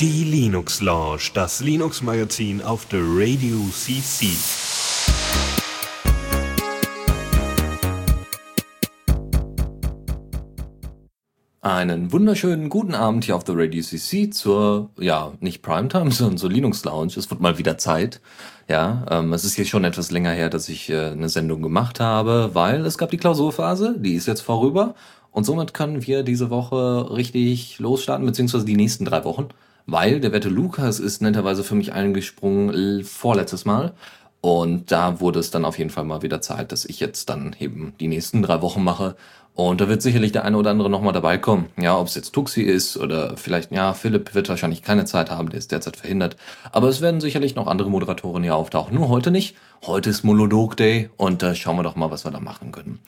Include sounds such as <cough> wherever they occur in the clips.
Die Linux Lounge, das Linux Magazin auf der Radio CC. Einen wunderschönen guten Abend hier auf der Radio CC zur, ja, nicht Primetime, <laughs> sondern zur Linux Lounge. Es wird mal wieder Zeit. Ja, ähm, es ist jetzt schon etwas länger her, dass ich äh, eine Sendung gemacht habe, weil es gab die Klausurphase, die ist jetzt vorüber. Und somit können wir diese Woche richtig losstarten, beziehungsweise die nächsten drei Wochen. Weil der wette Lukas ist netterweise für mich eingesprungen vorletztes Mal. Und da wurde es dann auf jeden Fall mal wieder Zeit, dass ich jetzt dann eben die nächsten drei Wochen mache und da wird sicherlich der eine oder andere nochmal dabei kommen. Ja, ob es jetzt Tuxi ist oder vielleicht, ja, Philipp wird wahrscheinlich keine Zeit haben, der ist derzeit verhindert. Aber es werden sicherlich noch andere Moderatoren hier auftauchen. Nur heute nicht. Heute ist Monolog Day und da äh, schauen wir doch mal, was wir da machen können.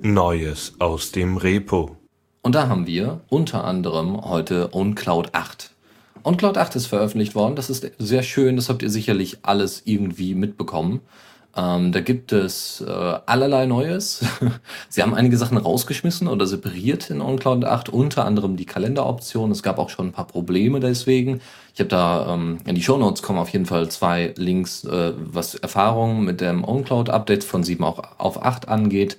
Neues aus dem Repo. Und da haben wir unter anderem heute OnCloud 8. OnCloud 8 ist veröffentlicht worden. Das ist sehr schön. Das habt ihr sicherlich alles irgendwie mitbekommen. Ähm, da gibt es äh, allerlei Neues. <laughs> Sie haben einige Sachen rausgeschmissen oder separiert in OnCloud 8, unter anderem die Kalenderoption. Es gab auch schon ein paar Probleme deswegen. Ich habe da ähm, in die Show Notes kommen auf jeden Fall zwei Links, äh, was Erfahrungen mit dem OnCloud Update von 7 auch auf 8 angeht.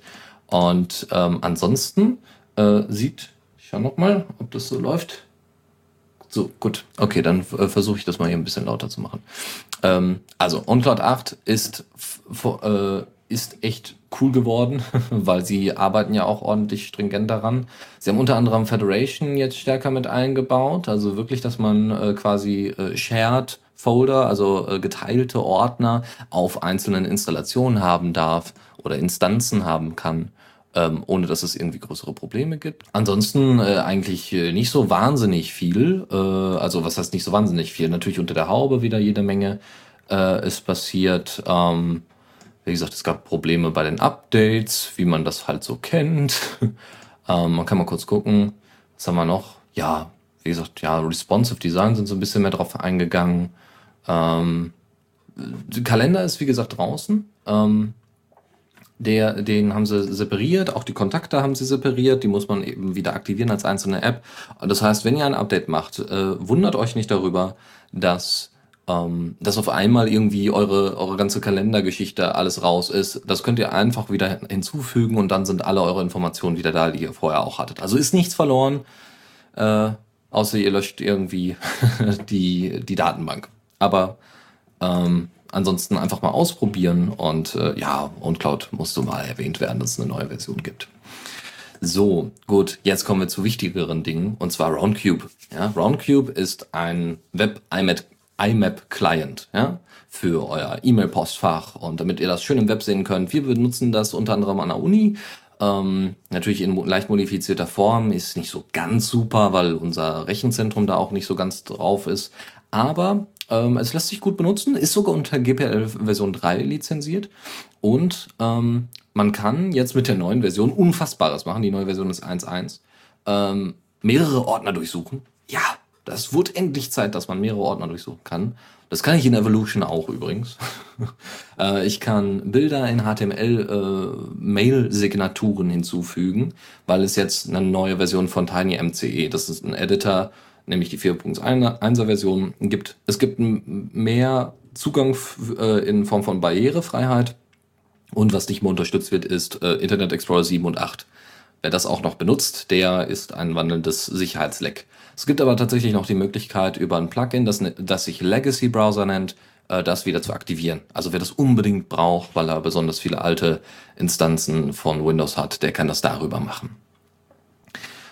Und ähm, ansonsten äh, sieht, ich schau noch mal, ob das so läuft. So, gut. Okay, dann äh, versuche ich das mal hier ein bisschen lauter zu machen. Ähm, also, OnCloud 8 ist, äh, ist echt cool geworden, <laughs> weil sie arbeiten ja auch ordentlich stringent daran. Sie haben unter anderem Federation jetzt stärker mit eingebaut, also wirklich, dass man äh, quasi äh, shared Folder, also äh, geteilte Ordner auf einzelnen Installationen haben darf oder Instanzen haben kann ähm, ohne dass es irgendwie größere Probleme gibt. Ansonsten äh, eigentlich äh, nicht so wahnsinnig viel. Äh, also was heißt nicht so wahnsinnig viel? Natürlich unter der Haube wieder jede Menge äh, ist passiert. Ähm, wie gesagt, es gab Probleme bei den Updates, wie man das halt so kennt. <laughs> ähm, man kann mal kurz gucken. Was haben wir noch? Ja, wie gesagt, ja, responsive Design sind so ein bisschen mehr drauf eingegangen. Ähm, Kalender ist wie gesagt draußen. Ähm, der, den haben sie separiert, auch die Kontakte haben sie separiert, die muss man eben wieder aktivieren als einzelne App. Das heißt, wenn ihr ein Update macht, äh, wundert euch nicht darüber, dass ähm, dass auf einmal irgendwie eure, eure ganze Kalendergeschichte alles raus ist. Das könnt ihr einfach wieder hinzufügen und dann sind alle eure Informationen wieder da, die ihr vorher auch hattet. Also ist nichts verloren, äh, außer ihr löscht irgendwie <laughs> die, die Datenbank. Aber ähm, ansonsten einfach mal ausprobieren und äh, ja, und Cloud musste mal erwähnt werden, dass es eine neue Version gibt. So, gut, jetzt kommen wir zu wichtigeren Dingen und zwar Roundcube. Ja, Roundcube ist ein Web IMAP, IMAP Client, ja, für euer E-Mail-Postfach und damit ihr das schön im Web sehen könnt. Wir benutzen das unter anderem an der Uni. Ähm, natürlich in leicht modifizierter Form, ist nicht so ganz super, weil unser Rechenzentrum da auch nicht so ganz drauf ist. Aber ähm, es lässt sich gut benutzen, ist sogar unter GPL Version 3 lizenziert. Und ähm, man kann jetzt mit der neuen Version Unfassbares machen. Die neue Version ist 1.1. Ähm, mehrere Ordner durchsuchen. Ja, das wird endlich Zeit, dass man mehrere Ordner durchsuchen kann. Das kann ich in Evolution auch übrigens. <laughs> äh, ich kann Bilder in HTML äh, hinzufügen, weil es jetzt eine neue Version von TinyMCE, das ist ein Editor, nämlich die 4.1er Version gibt. Es gibt mehr Zugang äh, in Form von Barrierefreiheit und was nicht mehr unterstützt wird, ist äh, Internet Explorer 7 und 8. Wer das auch noch benutzt, der ist ein wandelndes Sicherheitsleck. Es gibt aber tatsächlich noch die Möglichkeit, über ein Plugin, das, ne, das sich Legacy Browser nennt, äh, das wieder zu aktivieren. Also wer das unbedingt braucht, weil er besonders viele alte Instanzen von Windows hat, der kann das darüber machen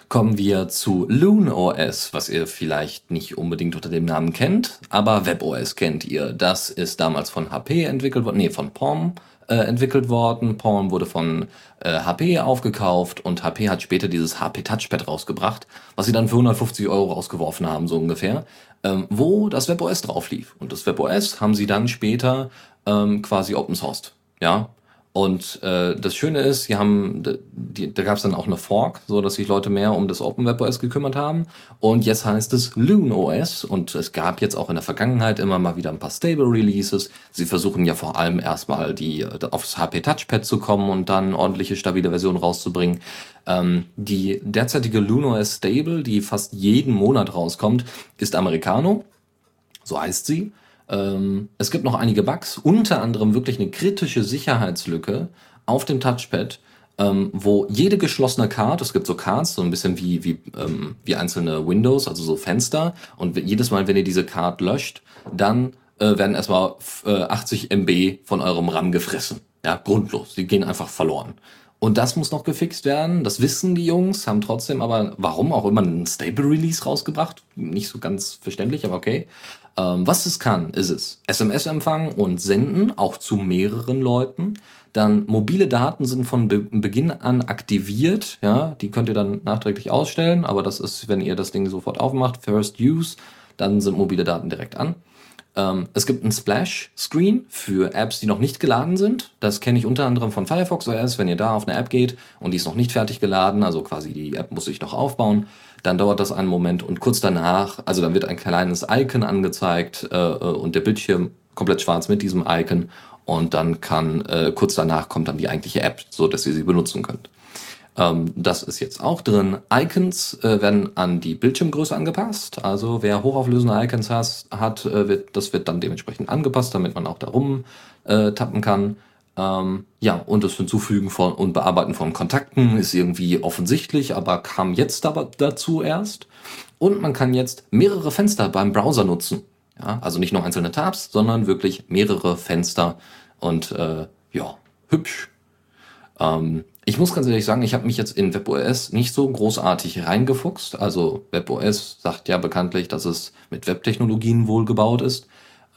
kommen wir zu Loon OS, was ihr vielleicht nicht unbedingt unter dem Namen kennt, aber WebOS kennt ihr. Das ist damals von HP entwickelt worden, nee, von POM äh, entwickelt worden. POM wurde von äh, HP aufgekauft und HP hat später dieses HP Touchpad rausgebracht, was sie dann für 150 Euro rausgeworfen haben, so ungefähr, ähm, wo das WebOS drauf lief. Und das WebOS haben sie dann später ähm, quasi open sourced. Ja, Und äh, das Schöne ist, sie haben, die, da gab es dann auch eine Fork, so dass sich Leute mehr um das Open Web OS gekümmert haben. Und jetzt heißt es Loon OS und es gab jetzt auch in der Vergangenheit immer mal wieder ein paar Stable Releases. Sie versuchen ja vor allem erstmal die aufs HP Touchpad zu kommen und dann ordentliche stabile Versionen rauszubringen. Ähm, die derzeitige Loon OS Stable, die fast jeden Monat rauskommt, ist Americano, so heißt sie. Ähm, es gibt noch einige Bugs, unter anderem wirklich eine kritische Sicherheitslücke auf dem Touchpad, ähm, wo jede geschlossene Card, es gibt so Cards, so ein bisschen wie, wie, ähm, wie einzelne Windows, also so Fenster, und jedes Mal, wenn ihr diese Card löscht, dann äh, werden erstmal äh, 80 MB von eurem RAM gefressen. Ja, grundlos. Die gehen einfach verloren. Und das muss noch gefixt werden. Das wissen die Jungs, haben trotzdem aber, warum auch immer, einen Stable Release rausgebracht. Nicht so ganz verständlich, aber okay. Ähm, was es kann, ist es SMS empfangen und senden, auch zu mehreren Leuten. Dann mobile Daten sind von Be Beginn an aktiviert. Ja, die könnt ihr dann nachträglich ausstellen, aber das ist, wenn ihr das Ding sofort aufmacht, First Use, dann sind mobile Daten direkt an. Ähm, es gibt ein Splash-Screen für Apps, die noch nicht geladen sind. Das kenne ich unter anderem von Firefox OS. Wenn ihr da auf eine App geht und die ist noch nicht fertig geladen, also quasi die App muss sich noch aufbauen, dann dauert das einen Moment und kurz danach, also dann wird ein kleines Icon angezeigt äh, äh, und der Bildschirm komplett schwarz mit diesem Icon und dann kann äh, kurz danach kommt dann die eigentliche App, so dass ihr sie benutzen könnt. Ähm, das ist jetzt auch drin. Icons äh, werden an die Bildschirmgröße angepasst. Also wer hochauflösende Icons has, hat, äh, wird, das wird dann dementsprechend angepasst, damit man auch darum äh, tappen kann. Ähm, ja, und das Hinzufügen von und Bearbeiten von Kontakten ist irgendwie offensichtlich, aber kam jetzt aber dazu erst. Und man kann jetzt mehrere Fenster beim Browser nutzen. Ja, also nicht nur einzelne Tabs, sondern wirklich mehrere Fenster und äh, ja, hübsch. Ähm, ich muss ganz ehrlich sagen, ich habe mich jetzt in WebOS nicht so großartig reingefuchst. Also WebOS sagt ja bekanntlich, dass es mit Webtechnologien wohl gebaut ist.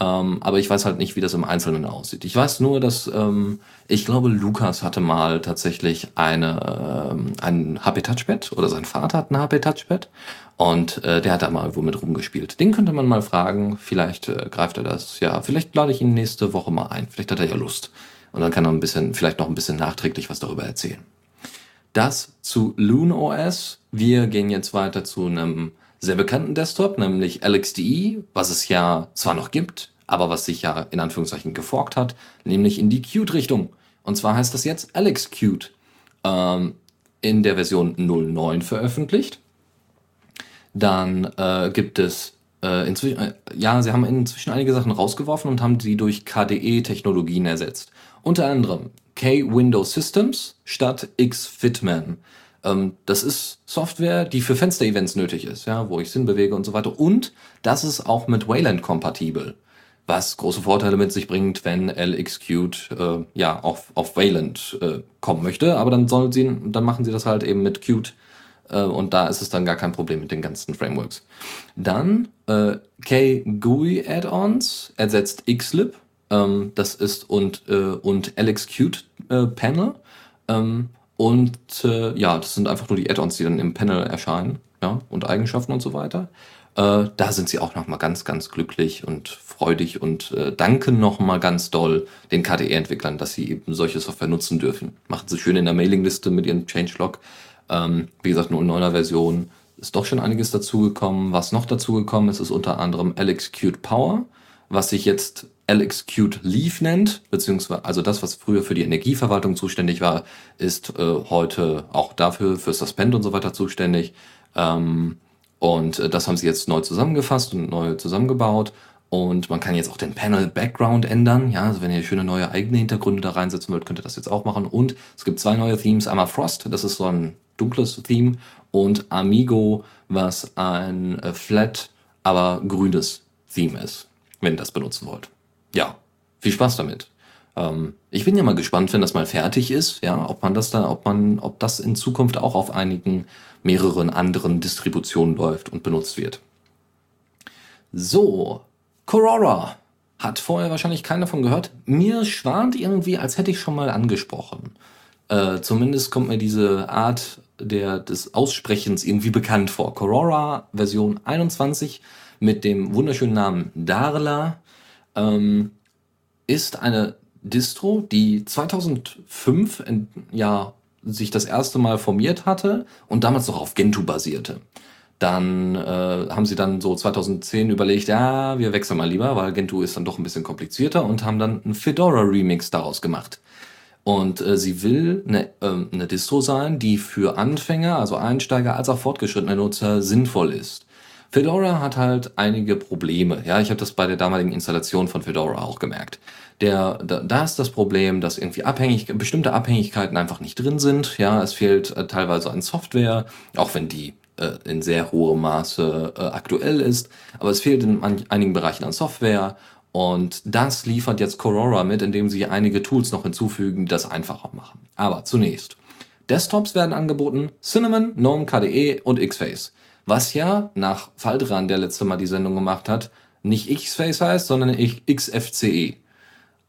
Ähm, aber ich weiß halt nicht, wie das im Einzelnen aussieht. Ich weiß nur, dass ähm, ich glaube, Lukas hatte mal tatsächlich eine, ähm, ein HP Touchpad oder sein Vater hat ein HP Touchpad und äh, der hat da mal womit rumgespielt. Den könnte man mal fragen. Vielleicht äh, greift er das. Ja, vielleicht lade ich ihn nächste Woche mal ein. Vielleicht hat er ja Lust. Und dann kann er ein bisschen, vielleicht noch ein bisschen nachträglich was darüber erzählen. Das zu Loon OS. Wir gehen jetzt weiter zu einem sehr bekannten Desktop, nämlich LXDE, was es ja zwar noch gibt, aber was sich ja in Anführungszeichen geforkt hat, nämlich in die Qt-Richtung. Und zwar heißt das jetzt LXQt. Ähm, in der Version 09 veröffentlicht. Dann äh, gibt es äh, inzwischen, äh, ja, sie haben inzwischen einige Sachen rausgeworfen und haben sie durch KDE-Technologien ersetzt. Unter anderem K-Window Systems statt X-Fitman. Ähm, das ist Software, die für Fenster-Events nötig ist, ja, wo ich Sinn bewege und so weiter. Und das ist auch mit Wayland kompatibel, was große Vorteile mit sich bringt, wenn LXQt äh, ja auf, auf Wayland äh, kommen möchte. Aber dann sollen sie, dann machen sie das halt eben mit Qt äh, und da ist es dann gar kein Problem mit den ganzen Frameworks. Dann äh, K-GUI Add-ons ersetzt Xlib. Ähm, das ist und, äh, und LXQt äh, Panel. Ähm, und äh, ja, das sind einfach nur die Add-ons, die dann im Panel erscheinen, ja, und Eigenschaften und so weiter. Äh, da sind sie auch nochmal ganz, ganz glücklich und freudig und äh, danken nochmal ganz doll den KDE-Entwicklern, dass sie eben solche Software nutzen dürfen. Machen sie schön in der Mailingliste mit ihrem Changelog. Ähm, wie gesagt, nur in neuner Version ist doch schon einiges dazugekommen. Was noch dazugekommen ist, ist unter anderem LXQt Power, was sich jetzt LXQt Leaf nennt, beziehungsweise also das, was früher für die Energieverwaltung zuständig war, ist äh, heute auch dafür für Suspend und so weiter zuständig. Ähm, und äh, das haben sie jetzt neu zusammengefasst und neu zusammengebaut. Und man kann jetzt auch den Panel Background ändern. Ja, also wenn ihr schöne neue eigene Hintergründe da reinsetzen wollt, könnt ihr das jetzt auch machen. Und es gibt zwei neue Themes. Einmal Frost, das ist so ein dunkles Theme. Und Amigo, was ein äh, flat, aber grünes Theme ist, wenn ihr das benutzen wollt ja, viel Spaß damit. Ähm, ich bin ja mal gespannt, wenn das mal fertig ist, ja, ob man das da, ob man, ob das in Zukunft auch auf einigen mehreren anderen Distributionen läuft und benutzt wird. So, Corora hat vorher wahrscheinlich keiner von gehört. Mir schwant irgendwie, als hätte ich schon mal angesprochen. Äh, zumindest kommt mir diese Art der, des Aussprechens irgendwie bekannt vor. Corora Version 21 mit dem wunderschönen Namen Darla ähm, ist eine Distro, die 2005 in, ja, sich das erste Mal formiert hatte und damals noch auf Gentoo basierte. Dann äh, haben sie dann so 2010 überlegt, ja, wir wechseln mal lieber, weil Gentoo ist dann doch ein bisschen komplizierter und haben dann einen Fedora Remix daraus gemacht. Und äh, sie will eine, äh, eine Distro sein, die für Anfänger, also Einsteiger als auch fortgeschrittene Nutzer sinnvoll ist. Fedora hat halt einige Probleme. Ja, ich habe das bei der damaligen Installation von Fedora auch gemerkt. Der, da, da ist das Problem, dass irgendwie abhängig, bestimmte Abhängigkeiten einfach nicht drin sind. Ja, es fehlt äh, teilweise an Software, auch wenn die äh, in sehr hohem Maße äh, aktuell ist. Aber es fehlt in man, einigen Bereichen an Software. Und das liefert jetzt Corora mit, indem sie einige Tools noch hinzufügen, die das einfacher machen. Aber zunächst. Desktops werden angeboten, Cinnamon, GNOME, KDE und Xface. Was ja nach Faldran, der letzte Mal die Sendung gemacht hat, nicht Xface heißt, sondern XFCE.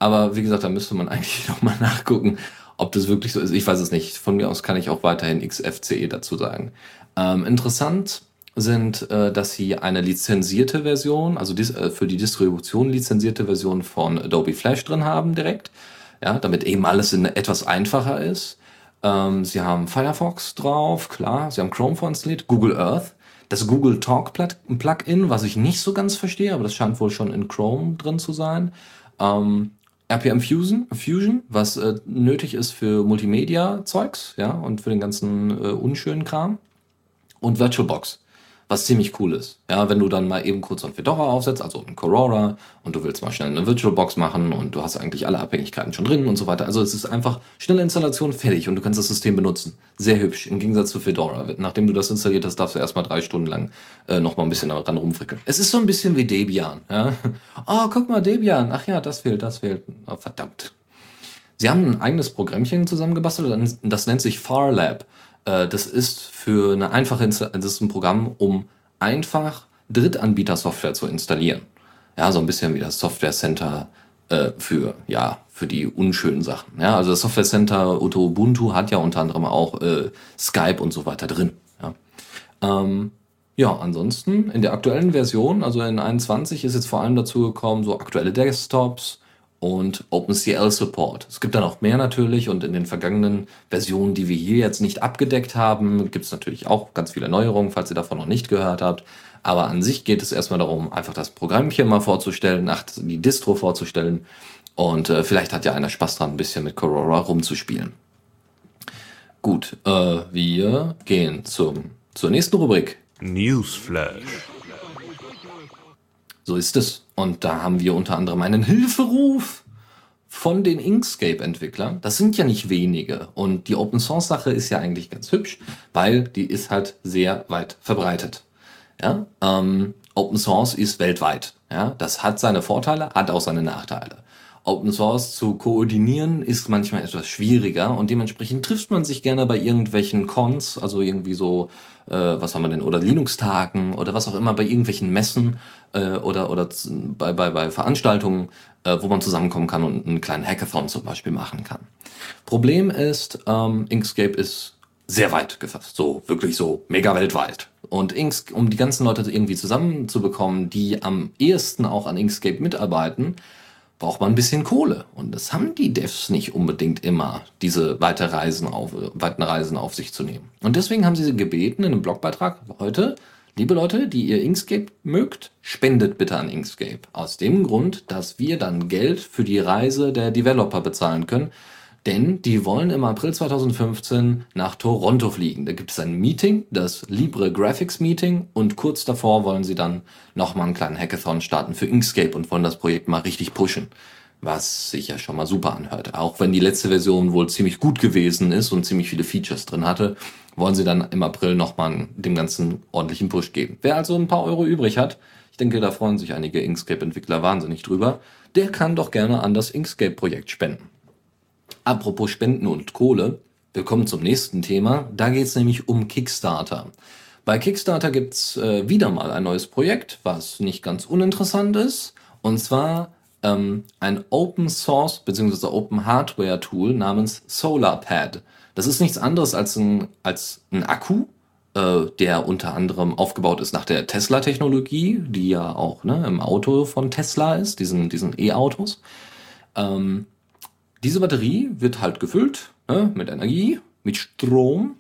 Aber wie gesagt, da müsste man <laughs> eigentlich nochmal nachgucken, ob das wirklich so ist. Ich weiß es nicht. Von mir aus kann ich auch weiterhin XFCE dazu sagen. Ähm, interessant sind, äh, dass sie eine lizenzierte Version, also dis äh, für die Distribution lizenzierte Version von Adobe Flash drin haben direkt. Ja, damit eben alles in etwas einfacher ist. Ähm, sie haben Firefox drauf, klar. Sie haben Chrome vorinstalliert, Google Earth. Das Google Talk Plugin, was ich nicht so ganz verstehe, aber das scheint wohl schon in Chrome drin zu sein. Ähm, RPM Fusion, Fusion was äh, nötig ist für Multimedia-Zeugs, ja, und für den ganzen äh, unschönen Kram. Und VirtualBox was ziemlich cool ist. Ja, wenn du dann mal eben kurz ein Fedora aufsetzt, also ein Corora, und du willst mal schnell eine VirtualBox machen und du hast eigentlich alle Abhängigkeiten schon drin und so weiter. Also es ist einfach schnelle Installation, fertig und du kannst das System benutzen. Sehr hübsch, im Gegensatz zu Fedora. Nachdem du das installiert hast, darfst du erstmal drei Stunden lang äh, nochmal ein bisschen daran rumfrickeln. Es ist so ein bisschen wie Debian. Ja? <laughs> Oh, guck mal, Debian. Ach ja, das fehlt, das fehlt. Oh, verdammt. Sie haben ein eigenes Programmchen zusammengebastelt, das nennt sich FarLab. Äh, das ist für eine einfache, das ist ein Programm, um einfach Drittanbieter-Software zu installieren. Ja, so ein bisschen wie das Software Center äh, für, ja, für die unschönen Sachen. Ja, also das Software Center Ubuntu hat ja unter anderem auch äh, Skype und so weiter drin. Ja. Ähm, ja, ansonsten in der aktuellen Version, also in 21, ist jetzt vor allem dazu gekommen, so aktuelle Desktops, und OpenCL Support. Es gibt dann auch mehr natürlich und in den vergangenen Versionen, die wir hier jetzt nicht abgedeckt haben, gibt es natürlich auch ganz viele Neuerungen, falls ihr davon noch nicht gehört habt. Aber an sich geht es erstmal darum, einfach das Programmchen mal vorzustellen, nach die Distro vorzustellen und äh, vielleicht hat ja einer Spaß dran, ein bisschen mit Corora rumzuspielen. Gut, äh, wir gehen zum, zur nächsten Rubrik. Newsflash. So ist es. Und da haben wir unter anderem einen Hilferuf von den Inkscape-Entwicklern. Das sind ja nicht wenige. Und die Open-Source-Sache ist ja eigentlich ganz hübsch, weil die ist halt sehr weit verbreitet. Ja? Ähm, Open Source ist weltweit. Ja? Das hat seine Vorteile, hat auch seine Nachteile. Open Source zu koordinieren ist manchmal etwas schwieriger und dementsprechend trifft man sich gerne bei irgendwelchen Cons, also irgendwie so, äh, was haben wir denn, oder Linux-Tagen oder was auch immer, bei irgendwelchen Messen äh, oder, oder bei, bei, bei Veranstaltungen, äh, wo man zusammenkommen kann und einen kleinen Hackathon zum Beispiel machen kann. Problem ist, ähm, Inkscape ist sehr weit gefasst, so wirklich so mega weltweit. Und Inks, um die ganzen Leute irgendwie zusammenzubekommen, die am ehesten auch an Inkscape mitarbeiten, braucht man ein bisschen Kohle. Und das haben die Devs nicht unbedingt immer, diese weite Reisen auf, weiten Reisen auf sich zu nehmen. Und deswegen haben sie sie gebeten in einem Blogbeitrag heute, liebe Leute, die ihr Inkscape mögt, spendet bitte an Inkscape. Aus dem Grund, dass wir dann Geld für die Reise der Developer bezahlen können, denn die wollen im April 2015 nach Toronto fliegen. Da gibt es ein Meeting, das Libre Graphics Meeting und kurz davor wollen sie dann nochmal einen kleinen Hackathon starten für Inkscape und wollen das Projekt mal richtig pushen. Was sich ja schon mal super anhört. Auch wenn die letzte Version wohl ziemlich gut gewesen ist und ziemlich viele Features drin hatte, wollen sie dann im April nochmal dem ganzen ordentlichen Push geben. Wer also ein paar Euro übrig hat, ich denke, da freuen sich einige Inkscape-Entwickler wahnsinnig drüber, der kann doch gerne an das Inkscape-Projekt spenden. Apropos Spenden und Kohle, wir kommen zum nächsten Thema. Da geht es nämlich um Kickstarter. Bei Kickstarter gibt's äh, wieder mal ein neues Projekt, was nicht ganz uninteressant ist. Und zwar ähm, ein Open Source bzw. Open Hardware Tool namens SolarPad. Das ist nichts anderes als ein, als ein Akku, äh, der unter anderem aufgebaut ist nach der Tesla-Technologie, die ja auch ne, im Auto von Tesla ist, diesen, diesen E-Autos. Ähm, Diese Batterie wird halt gefüllt ne, mit Energie, mit Strom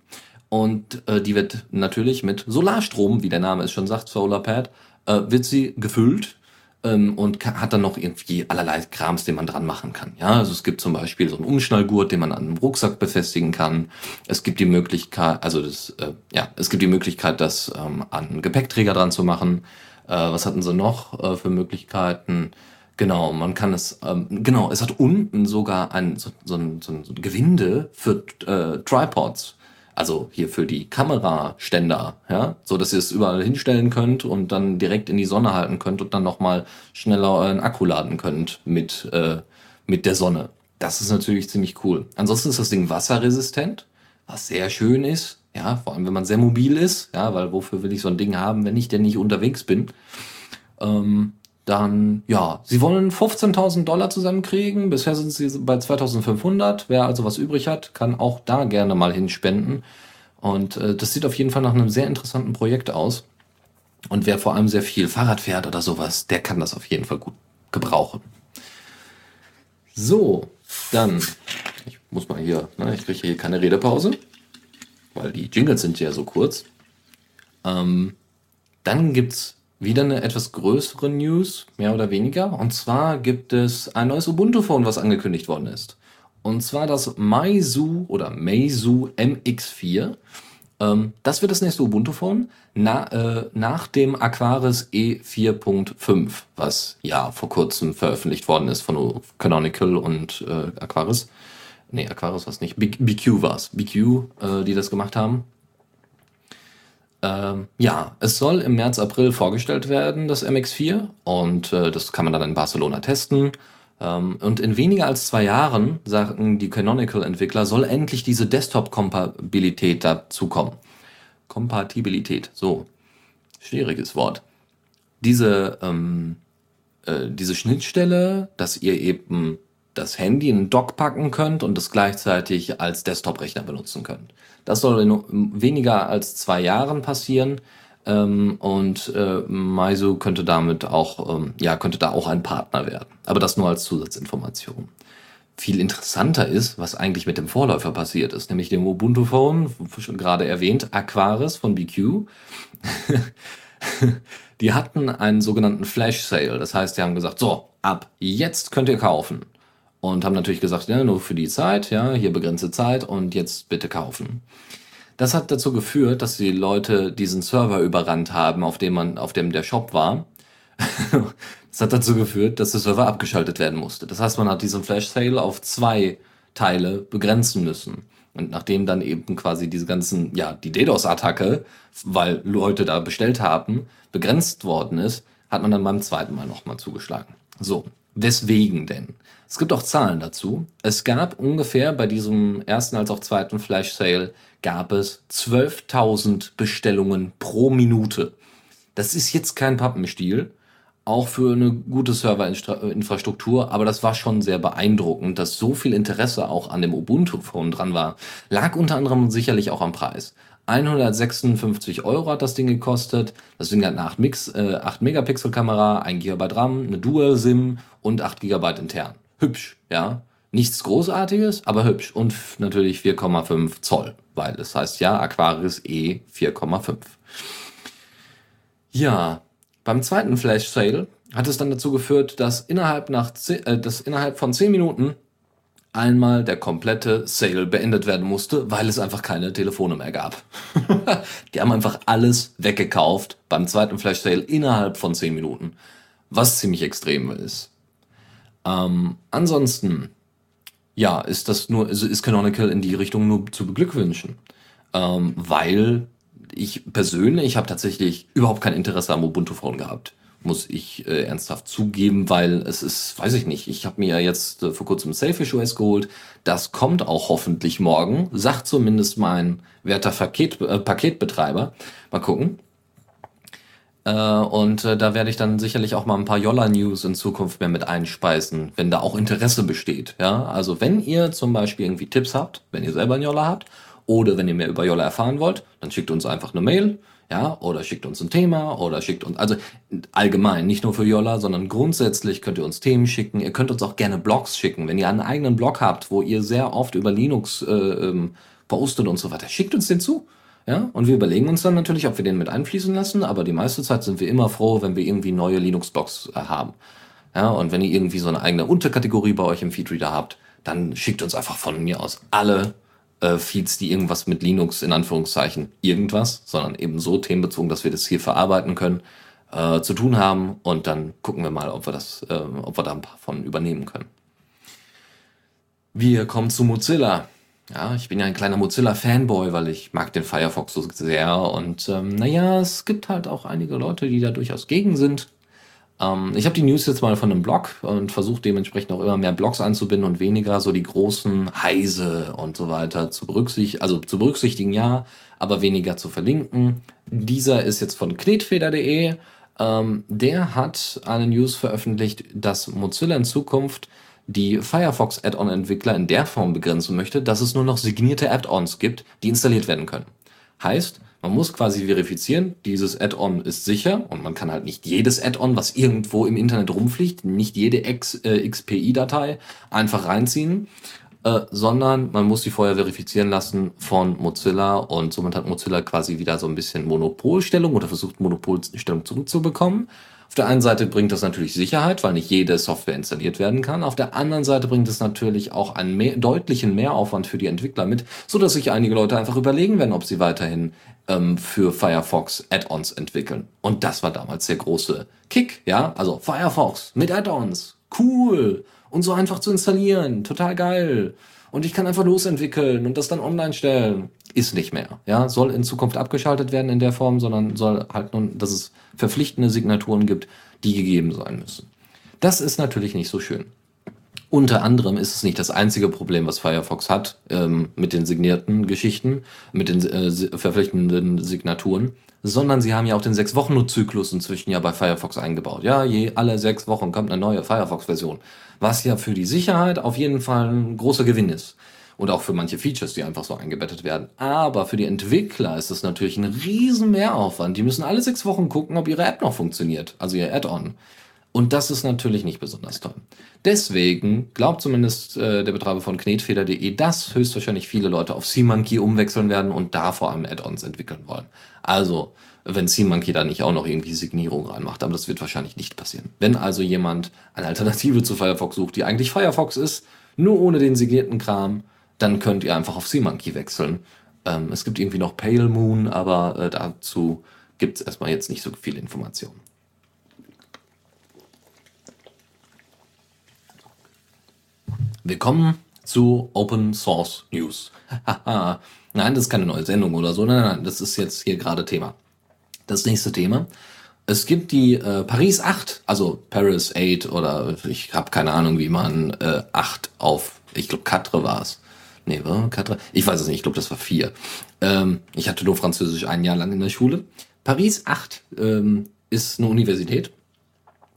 und äh, die wird natürlich mit Solarstrom, wie der Name es schon sagt, Solarpad, äh, wird sie gefüllt ähm, und hat dann noch irgendwie allerlei Krams, den man dran machen kann. Ja, also es gibt zum Beispiel so einen Umschnallgurt, den man an einem Rucksack befestigen kann. Es gibt die Möglichkeit, also das, äh, ja, es gibt die Möglichkeit, das ähm, an einen Gepäckträger dran zu machen. Äh, was hatten sie noch äh, für Möglichkeiten? Genau, man kann es, ähm, genau, es hat unten sogar ein, so, so, ein, so ein Gewinde für äh, Tripods. Also hier für die Kameraständer, ja, so dass ihr es überall hinstellen könnt und dann direkt in die Sonne halten könnt und dann nochmal schneller euren Akku laden könnt mit, äh, mit der Sonne. Das ist natürlich ziemlich cool. Ansonsten ist das Ding wasserresistent, was sehr schön ist. Ja, vor allem wenn man sehr mobil ist, ja, weil wofür will ich so ein Ding haben, wenn ich denn nicht unterwegs bin? Ähm, dann, ja, sie wollen 15.000 Dollar zusammenkriegen. Bisher sind sie bei 2.500. Wer also was übrig hat, kann auch da gerne mal hinspenden. Und äh, das sieht auf jeden Fall nach einem sehr interessanten Projekt aus. Und wer vor allem sehr viel Fahrrad fährt oder sowas, der kann das auf jeden Fall gut gebrauchen. So, dann, ich muss mal hier, ne, ich kriege hier keine Redepause, weil die Jingles sind ja so kurz. Ähm, dann gibt's wieder eine etwas größere News, mehr oder weniger. Und zwar gibt es ein neues Ubuntu-Phone, was angekündigt worden ist. Und zwar das Meizu oder Meizu MX4. Ähm, das wird das nächste Ubuntu-Phone na, äh, nach dem Aquaris E4.5, was ja vor kurzem veröffentlicht worden ist von Canonical und äh, Aquaris. Nee, Aquaris war es nicht. BQ war es. BQ, äh, die das gemacht haben. Ähm, ja, es soll im März, April vorgestellt werden, das MX4. Und äh, das kann man dann in Barcelona testen. Ähm, und in weniger als zwei Jahren, sagen die Canonical-Entwickler, soll endlich diese Desktop-Kompatibilität dazukommen. Kompatibilität, so. Schwieriges Wort. Diese, ähm, äh, diese Schnittstelle, dass ihr eben das Handy in einen Dock packen könnt und es gleichzeitig als Desktop-Rechner benutzen könnt. Das soll in weniger als zwei Jahren passieren. Ähm, und äh, Meizu könnte damit auch, ähm, ja, könnte da auch ein Partner werden. Aber das nur als Zusatzinformation. Viel interessanter ist, was eigentlich mit dem Vorläufer passiert ist, nämlich dem Ubuntu Phone, schon gerade erwähnt, Aquaris von BQ. <laughs> die hatten einen sogenannten Flash Sale. Das heißt, die haben gesagt, so, ab jetzt könnt ihr kaufen und haben natürlich gesagt, ja, nur für die Zeit, ja, hier begrenzte Zeit und jetzt bitte kaufen. Das hat dazu geführt, dass die Leute diesen Server überrannt haben, auf dem man, auf dem der Shop war. <laughs> das hat dazu geführt, dass der Server abgeschaltet werden musste. Das heißt, man hat diesen Flash Sale auf zwei Teile begrenzen müssen. Und nachdem dann eben quasi diese ganzen, ja, die DDoS-Attacke, weil Leute da bestellt haben, begrenzt worden ist, hat man dann beim zweiten Mal nochmal zugeschlagen. So, weswegen denn? Es gibt auch Zahlen dazu. Es gab ungefähr bei diesem ersten als auch zweiten Flash Sale gab es 12.000 Bestellungen pro Minute. Das ist jetzt kein Pappenstiel, auch für eine gute Serverinfrastruktur, aber das war schon sehr beeindruckend, dass so viel Interesse auch an dem Ubuntu-Phone dran war. Lag unter anderem sicherlich auch am Preis. 156 Euro hat das Ding gekostet. Das Ding hat eine 8, Mix, äh, 8 Megapixel Kamera, 1 GB RAM, eine Dual SIM und 8 GB intern hübsch, ja. Nichts Großartiges, aber hübsch. Und natürlich 4,5 Zoll, weil es heißt ja Aquarius E 4,5. Ja, beim zweiten Flash Sale hat es dann dazu geführt, dass innerhalb, nach, äh, dass innerhalb von 10 Minuten einmal der komplette Sale beendet werden musste, weil es einfach keine Telefone mehr gab. <laughs> Die haben einfach alles weggekauft beim zweiten Flash Sale innerhalb von 10 Minuten, was ziemlich extrem ist. Ähm, ansonsten, ja, ist das nur, also ist Canonical in die Richtung nur zu beglückwünschen. Ähm, weil ich persönlich, ich habe tatsächlich überhaupt kein Interesse am Ubuntu-Phone gehabt. Muss ich äh, ernsthaft zugeben, weil es ist, weiß ich nicht, ich habe mir ja jetzt äh, vor kurzem Selfish OS geholt. Das kommt auch hoffentlich morgen, sagt zumindest mein werter Paket, äh, Paketbetreiber. Mal gucken. Äh, und äh, da werde ich dann sicherlich auch mal ein paar Jolla-News in Zukunft mehr mit einspeisen, wenn da auch Interesse besteht. Ja, also wenn ihr zum Beispiel irgendwie Tipps habt, wenn ihr selber einen Jolla habt Oder wenn ihr mehr über Jolla erfahren wollt, dann schickt uns einfach eine Mail, ja, oder schickt uns ein Thema oder schickt uns, also allgemein, nicht nur für Jolla, sondern grundsätzlich könnt ihr uns Themen schicken. Ihr könnt uns auch gerne Blogs schicken. Wenn ihr einen eigenen Blog habt, wo ihr sehr oft über Linux äh, ähm, postet und so weiter, schickt uns den zu. Ja, und wir überlegen uns dann natürlich, ob wir den mit einfließen lassen, aber die meiste Zeit sind wir immer froh, wenn wir irgendwie neue Linux-Blogs äh, haben. Ja, und wenn ihr irgendwie so eine eigene Unterkategorie bei euch im Feedreader habt, dann schickt uns einfach von mir aus alle äh, Feeds, die irgendwas mit Linux in Anführungszeichen irgendwas, sondern eben so themenbezogen, dass wir das hier verarbeiten können, äh, zu tun haben und dann gucken wir mal, ob wir das, äh, ob wir da ein paar von übernehmen können. Wir kommen zu Mozilla. Ja, ich bin ja ein kleiner Mozilla-Fanboy, weil ich mag den Firefox so sehr und ähm, naja, es gibt halt auch einige Leute, die da durchaus gegen sind. Ähm, ich habe die News jetzt mal von einem Blog und versuche dementsprechend auch immer mehr Blogs einzubinden und weniger so die großen Heise und so weiter zu berücksichtigen, also zu berücksichtigen, ja, aber weniger zu verlinken. Dieser ist jetzt von knetfeder.de. Ähm, der hat eine News veröffentlicht, dass Mozilla in Zukunft die Firefox Add-on-Entwickler in der Form begrenzen möchte, dass es nur noch signierte Add-ons gibt, die installiert werden können. Heißt, man muss quasi verifizieren, dieses Add-on ist sicher und man kann halt nicht jedes Add-on, was irgendwo im Internet rumfliegt, nicht jede äh, XPI-Datei einfach reinziehen, äh, sondern man muss sie vorher verifizieren lassen von Mozilla und somit hat Mozilla quasi wieder so ein bisschen Monopolstellung oder versucht Monopolstellung zurückzubekommen. Auf der einen Seite bringt das natürlich Sicherheit, weil nicht jede Software installiert werden kann. Auf der anderen Seite bringt es natürlich auch einen mehr, deutlichen Mehraufwand für die Entwickler mit, so dass sich einige Leute einfach überlegen werden, ob sie weiterhin ähm, für Firefox Add-ons entwickeln. Und das war damals der große Kick, ja? Also Firefox mit Add-ons, cool und so einfach zu installieren, total geil. Und ich kann einfach losentwickeln und das dann online stellen ist nicht mehr. Ja, soll in Zukunft abgeschaltet werden in der Form, sondern soll halt nun, dass es verpflichtende Signaturen gibt, die gegeben sein müssen. Das ist natürlich nicht so schön. Unter anderem ist es nicht das einzige Problem, was Firefox hat ähm, mit den signierten Geschichten, mit den äh, verpflichtenden Signaturen, sondern sie haben ja auch den sechs Wochen Zyklus inzwischen ja bei Firefox eingebaut. Ja, je alle sechs Wochen kommt eine neue Firefox-Version, was ja für die Sicherheit auf jeden Fall ein großer Gewinn ist und auch für manche Features, die einfach so eingebettet werden. Aber für die Entwickler ist es natürlich ein riesen Mehraufwand. Die müssen alle sechs Wochen gucken, ob ihre App noch funktioniert, also ihr Add-on. Und das ist natürlich nicht besonders toll. Deswegen glaubt zumindest äh, der Betreiber von knetfeder.de, dass höchstwahrscheinlich viele Leute auf SeaMonkey umwechseln werden und da vor allem Add-ons entwickeln wollen. Also, wenn SeaMonkey da nicht auch noch irgendwie Signierung reinmacht, aber das wird wahrscheinlich nicht passieren. Wenn also jemand eine Alternative zu Firefox sucht, die eigentlich Firefox ist, nur ohne den signierten Kram, dann könnt ihr einfach auf SeaMonkey wechseln. Ähm, es gibt irgendwie noch Pale Moon, aber äh, dazu gibt es erstmal jetzt nicht so viel Informationen. Willkommen zu Open Source News. <laughs> nein, das ist keine neue Sendung oder so. Nein, nein, das ist jetzt hier gerade Thema. Das nächste Thema. Es gibt die äh, Paris 8, also Paris 8 oder ich habe keine Ahnung, wie man äh, 8 auf, ich glaube, Quatre war es. Nee, war Quatre? Ich weiß es nicht, ich glaube, das war vier. Ähm, ich hatte nur Französisch ein Jahr lang in der Schule. Paris 8 ähm, ist eine Universität.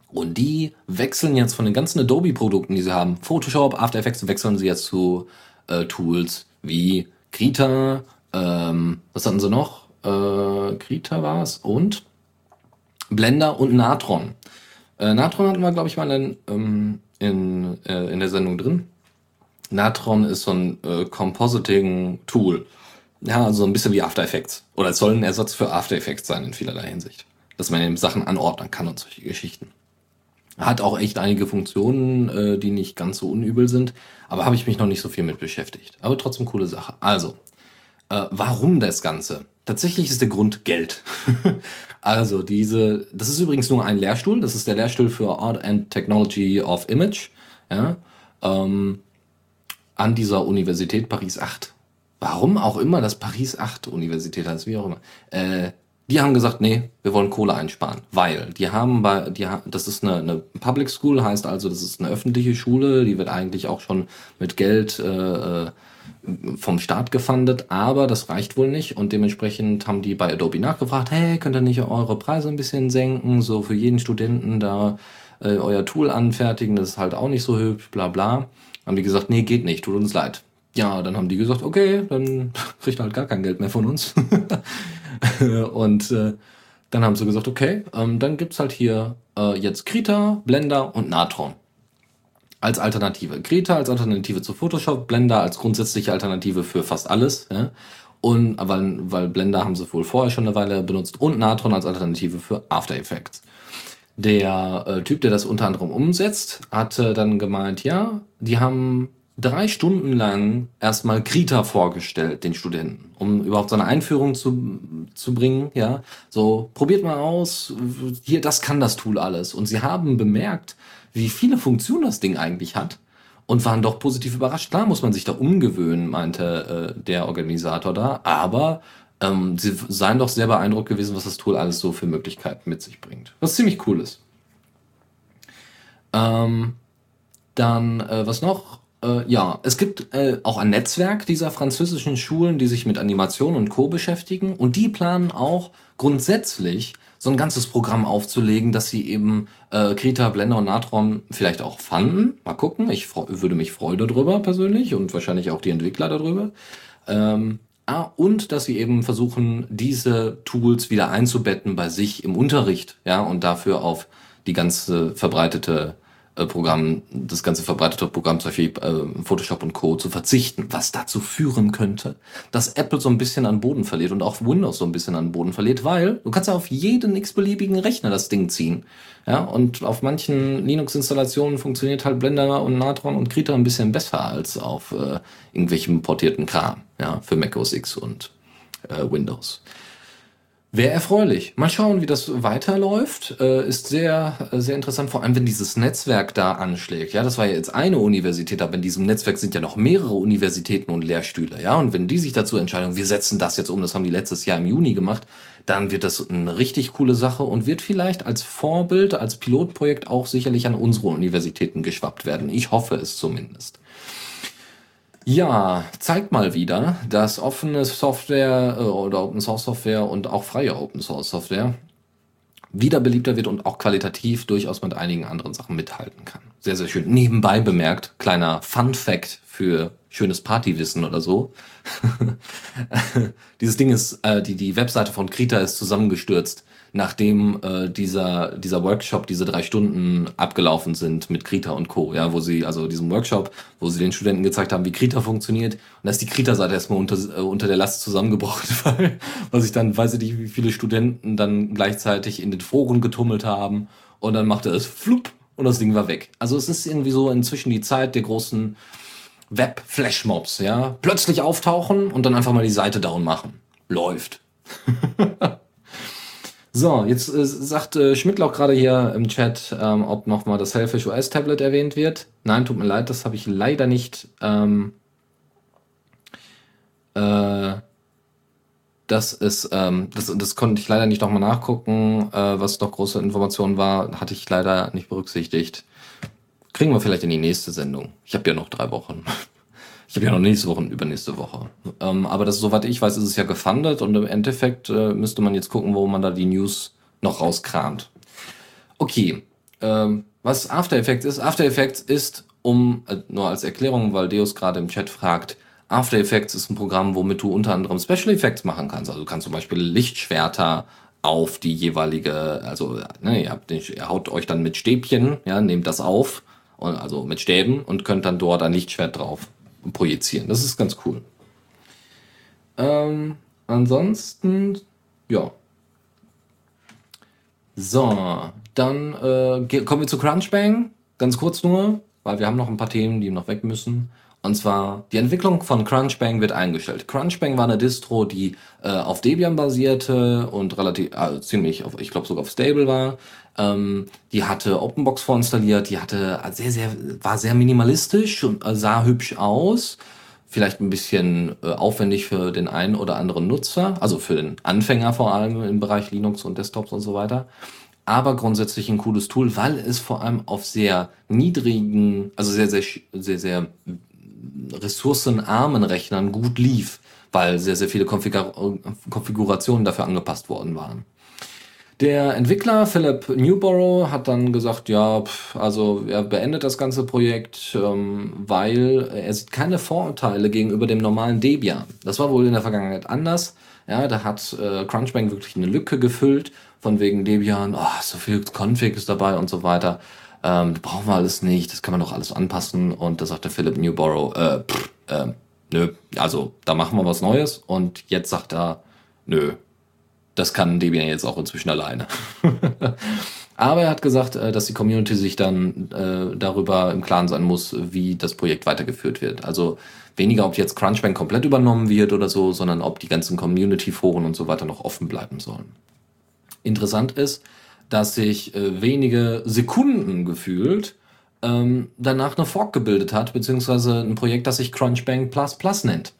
Und die wechseln jetzt von den ganzen Adobe-Produkten, die sie haben, Photoshop, After Effects, wechseln sie jetzt zu äh, Tools wie Krita, ähm, was hatten sie noch? Äh, Krita war es und Blender und Natron. Äh, Natron hatten wir, glaube ich, mal in, ähm, in, äh, in der Sendung drin. Natron ist so ein äh, Compositing-Tool. Ja, also ein bisschen wie After Effects. Oder es soll ein Ersatz für After Effects sein in vielerlei Hinsicht. Dass man eben Sachen anordnen kann und solche Geschichten. Hat auch echt einige Funktionen, äh, die nicht ganz so unübel sind. Aber habe ich mich noch nicht so viel mit beschäftigt. Aber trotzdem coole Sache. Also, äh, warum das Ganze? Tatsächlich ist der Grund Geld. <laughs> also diese, das ist übrigens nur ein Lehrstuhl. Das ist der Lehrstuhl für Art and Technology of Image. Ja, ähm, an dieser Universität Paris 8. Warum auch immer das Paris 8 Universität heißt, wie auch immer. Äh, die haben gesagt, nee, wir wollen Kohle einsparen, weil die haben bei, die, das ist eine, eine Public School, heißt also, das ist eine öffentliche Schule, die wird eigentlich auch schon mit Geld äh, äh vom Staat gefundet, aber das reicht wohl nicht und dementsprechend haben die bei Adobe nachgefragt, hey, könnt ihr nicht eure Preise ein bisschen senken, so für jeden Studenten da äh, euer Tool anfertigen, das ist halt auch nicht so hübsch, bla bla. Haben die gesagt, nee, geht nicht, tut uns leid. ja, dann haben die gesagt, okay, dann <laughs> kriegt halt gar kein Geld mehr von uns. <laughs> und äh, dann haben sie gesagt, okay, ähm, dann gibt's halt hier äh, jetzt Krita, Blender und Natron als Alternative. Krita als Alternative zu Photoshop, Blender als grundsätzliche Alternative für fast alles. Ja? Und weil, weil Blender haben sie wohl vorher schon eine Weile benutzt und Natron als Alternative für After Effects. Der äh, Typ, der das unter anderem umsetzt, hat äh, dann gemeint, ja, die haben drei Stunden lang erstmal Krita vorgestellt, den Studenten, um überhaupt so eine Einführung zu, zu bringen, ja. So, probiert mal aus, hier, das kann das Tool alles. Und sie haben bemerkt, wie viele Funktionen das Ding eigentlich hat und waren doch positiv überrascht. Klar muss man sich da umgewöhnen, meinte äh, der Organisator da, aber ähm, sie seien doch sehr beeindruckt gewesen, was das Tool alles so für Möglichkeiten mit sich bringt. Was ziemlich cool ist. Ähm, dann, äh, was noch? Äh, ja, es gibt äh, auch ein Netzwerk dieser französischen Schulen, die sich mit Animation und Co. beschäftigen und die planen auch grundsätzlich so ein ganzes Programm aufzulegen, dass sie eben äh, Krita, Blender und Natron vielleicht auch fanden. Mal gucken, ich würde mich freuen darüber persönlich und wahrscheinlich auch die Entwickler darüber. Ähm, ah, und dass sie eben versuchen, diese Tools wieder einzubetten bei sich im Unterricht, ja, und dafür auf die ganze verbreitete Programm, das ganze verbreitete Programm, zum Beispiel äh, Photoshop und Co. zu verzichten, was dazu führen könnte, dass Apple so ein bisschen an Boden verliert und auch Windows so ein bisschen an Boden verliert, weil du kannst ja auf jeden x-beliebigen Rechner das Ding ziehen. Ja, und auf manchen Linux-Installationen funktioniert halt Blender und Natron und Krita ein bisschen besser als auf äh, irgendwelchem portierten Kram, ja, für Mac OS X und äh, Windows. Wäre erfreulich. Mal schauen, wie das weiterläuft. Äh, ist sehr, äh, sehr interessant, vor allem wenn dieses Netzwerk da anschlägt. Ja, das war ja jetzt eine Universität, aber in diesem Netzwerk sind ja noch mehrere Universitäten und Lehrstühle. Ja, und wenn die sich dazu entscheiden, wir setzen das jetzt um, das haben die letztes Jahr im Juni gemacht, dann wird das eine richtig coole Sache und wird vielleicht als Vorbild, als Pilotprojekt auch sicherlich an unsere Universitäten geschwappt werden. Ich hoffe es zumindest. Ja, zeigt mal wieder, dass offene Software äh, oder Open Source Software und auch freie Open Source Software wieder beliebter wird und auch qualitativ durchaus mit einigen anderen Sachen mithalten kann. Sehr, sehr schön. Nebenbei bemerkt, kleiner Fun Fact für schönes Partywissen oder so. <laughs> Dieses Ding ist, äh, die, die Webseite von Krita ist zusammengestürzt nachdem äh, dieser, dieser Workshop, diese drei Stunden abgelaufen sind mit Krita und Co., ja, wo sie, also diesem Workshop, wo sie den Studenten gezeigt haben, wie Krita funktioniert. Und da ist die Krita-Seite erstmal unter, äh, unter der Last zusammengebrochen, <laughs> weil, weil sich dann, weiß ich nicht, wie viele Studenten dann gleichzeitig in den Foren getummelt haben und dann machte es flupp und das Ding war weg. Also es ist irgendwie so inzwischen die Zeit der großen Web-Flashmobs, ja. Plötzlich auftauchen und dann einfach mal die Seite down machen. Läuft. <laughs> So, jetzt äh, sagt äh, Schmidtloch gerade hier im Chat, ähm, ob nochmal das Selfish OS Tablet erwähnt wird. Nein, tut mir leid, das habe ich leider nicht. Ähm, äh, das ist, ähm, das, das konnte ich leider nicht nochmal nachgucken, äh, was doch große Informationen war, hatte ich leider nicht berücksichtigt. Kriegen wir vielleicht in die nächste Sendung. Ich habe ja noch drei Wochen. <laughs> Ich habe ja noch nächste Woche und übernächste Woche. Ähm, aber das, soweit ich weiß, ist es ja gefundet und im Endeffekt äh, müsste man jetzt gucken, wo man da die News noch rauskramt. Okay, ähm, was After Effects ist? After Effects ist, um, äh, nur als Erklärung, weil Deus gerade im Chat fragt, After Effects ist ein Programm, womit du unter anderem Special Effects machen kannst. Also du kannst zum Beispiel Lichtschwerter auf die jeweilige, also ne, ihr, habt, ihr haut euch dann mit Stäbchen, ja, nehmt das auf, also mit Stäben und könnt dann dort ein Lichtschwert drauf projizieren. Das ist ganz cool. Ähm, ansonsten, ja. So, dann äh, kommen wir zu Crunchbang. Ganz kurz nur, weil wir haben noch ein paar Themen, die noch weg müssen. Und zwar, die Entwicklung von Crunchbang wird eingestellt. Crunchbang war eine Distro, die äh, auf Debian basierte und relativ, äh, ziemlich, auf, ich glaube sogar auf Stable war. Ähm, die hatte OpenBox vorinstalliert, die hatte sehr, sehr, war sehr minimalistisch und äh, sah hübsch aus. Vielleicht ein bisschen äh, aufwendig für den einen oder anderen Nutzer, also für den Anfänger vor allem im Bereich Linux und Desktops und so weiter. Aber grundsätzlich ein cooles Tool, weil es vor allem auf sehr niedrigen, also sehr, sehr, sehr, sehr ressourcenarmen Rechnern gut lief, weil sehr, sehr viele Konfigur Konfigurationen dafür angepasst worden waren. Der Entwickler Philip Newborough hat dann gesagt, ja, also er beendet das ganze Projekt, ähm, weil er sieht keine Vorurteile gegenüber dem normalen Debian. Das war wohl in der Vergangenheit anders. Ja, da hat äh, Crunchbang wirklich eine Lücke gefüllt, von wegen Debian, oh, so viel Config ist dabei und so weiter. Ähm, brauchen wir alles nicht, das kann man doch alles anpassen. Und da sagte Philip Newborough, äh, pff, äh, nö, also da machen wir was Neues. Und jetzt sagt er, nö, das kann Debian jetzt auch inzwischen alleine. <laughs> Aber er hat gesagt, äh, dass die Community sich dann äh, darüber im Klaren sein muss, wie das Projekt weitergeführt wird. Also weniger, ob jetzt Crunchbang komplett übernommen wird oder so, sondern ob die ganzen Community-Foren und so weiter noch offen bleiben sollen. Interessant ist, dass sich äh, wenige Sekunden gefühlt ähm, danach eine Fork gebildet hat, beziehungsweise ein Projekt, das sich Crunchbang Plus Plus nennt.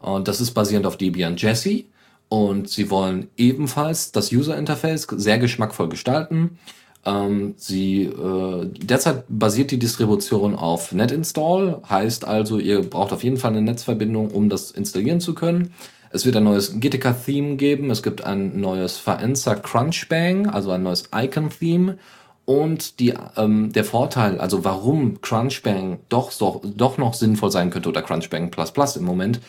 Und das ist basierend auf Debian Jesse und sie wollen ebenfalls das User Interface sehr geschmackvoll gestalten. Ähm, sie, äh, derzeit basiert die Distribution auf NetInstall, heißt also, ihr braucht auf jeden Fall eine Netzverbindung, um das installieren zu können. Es wird ein neues GTK-Theme geben, es gibt ein neues Faenza Crunchbang, also ein neues Icon-Theme. Und die, ähm, der Vorteil, also warum Crunchbang doch, doch, doch noch sinnvoll sein könnte oder Crunchbang Plus Plus im Moment,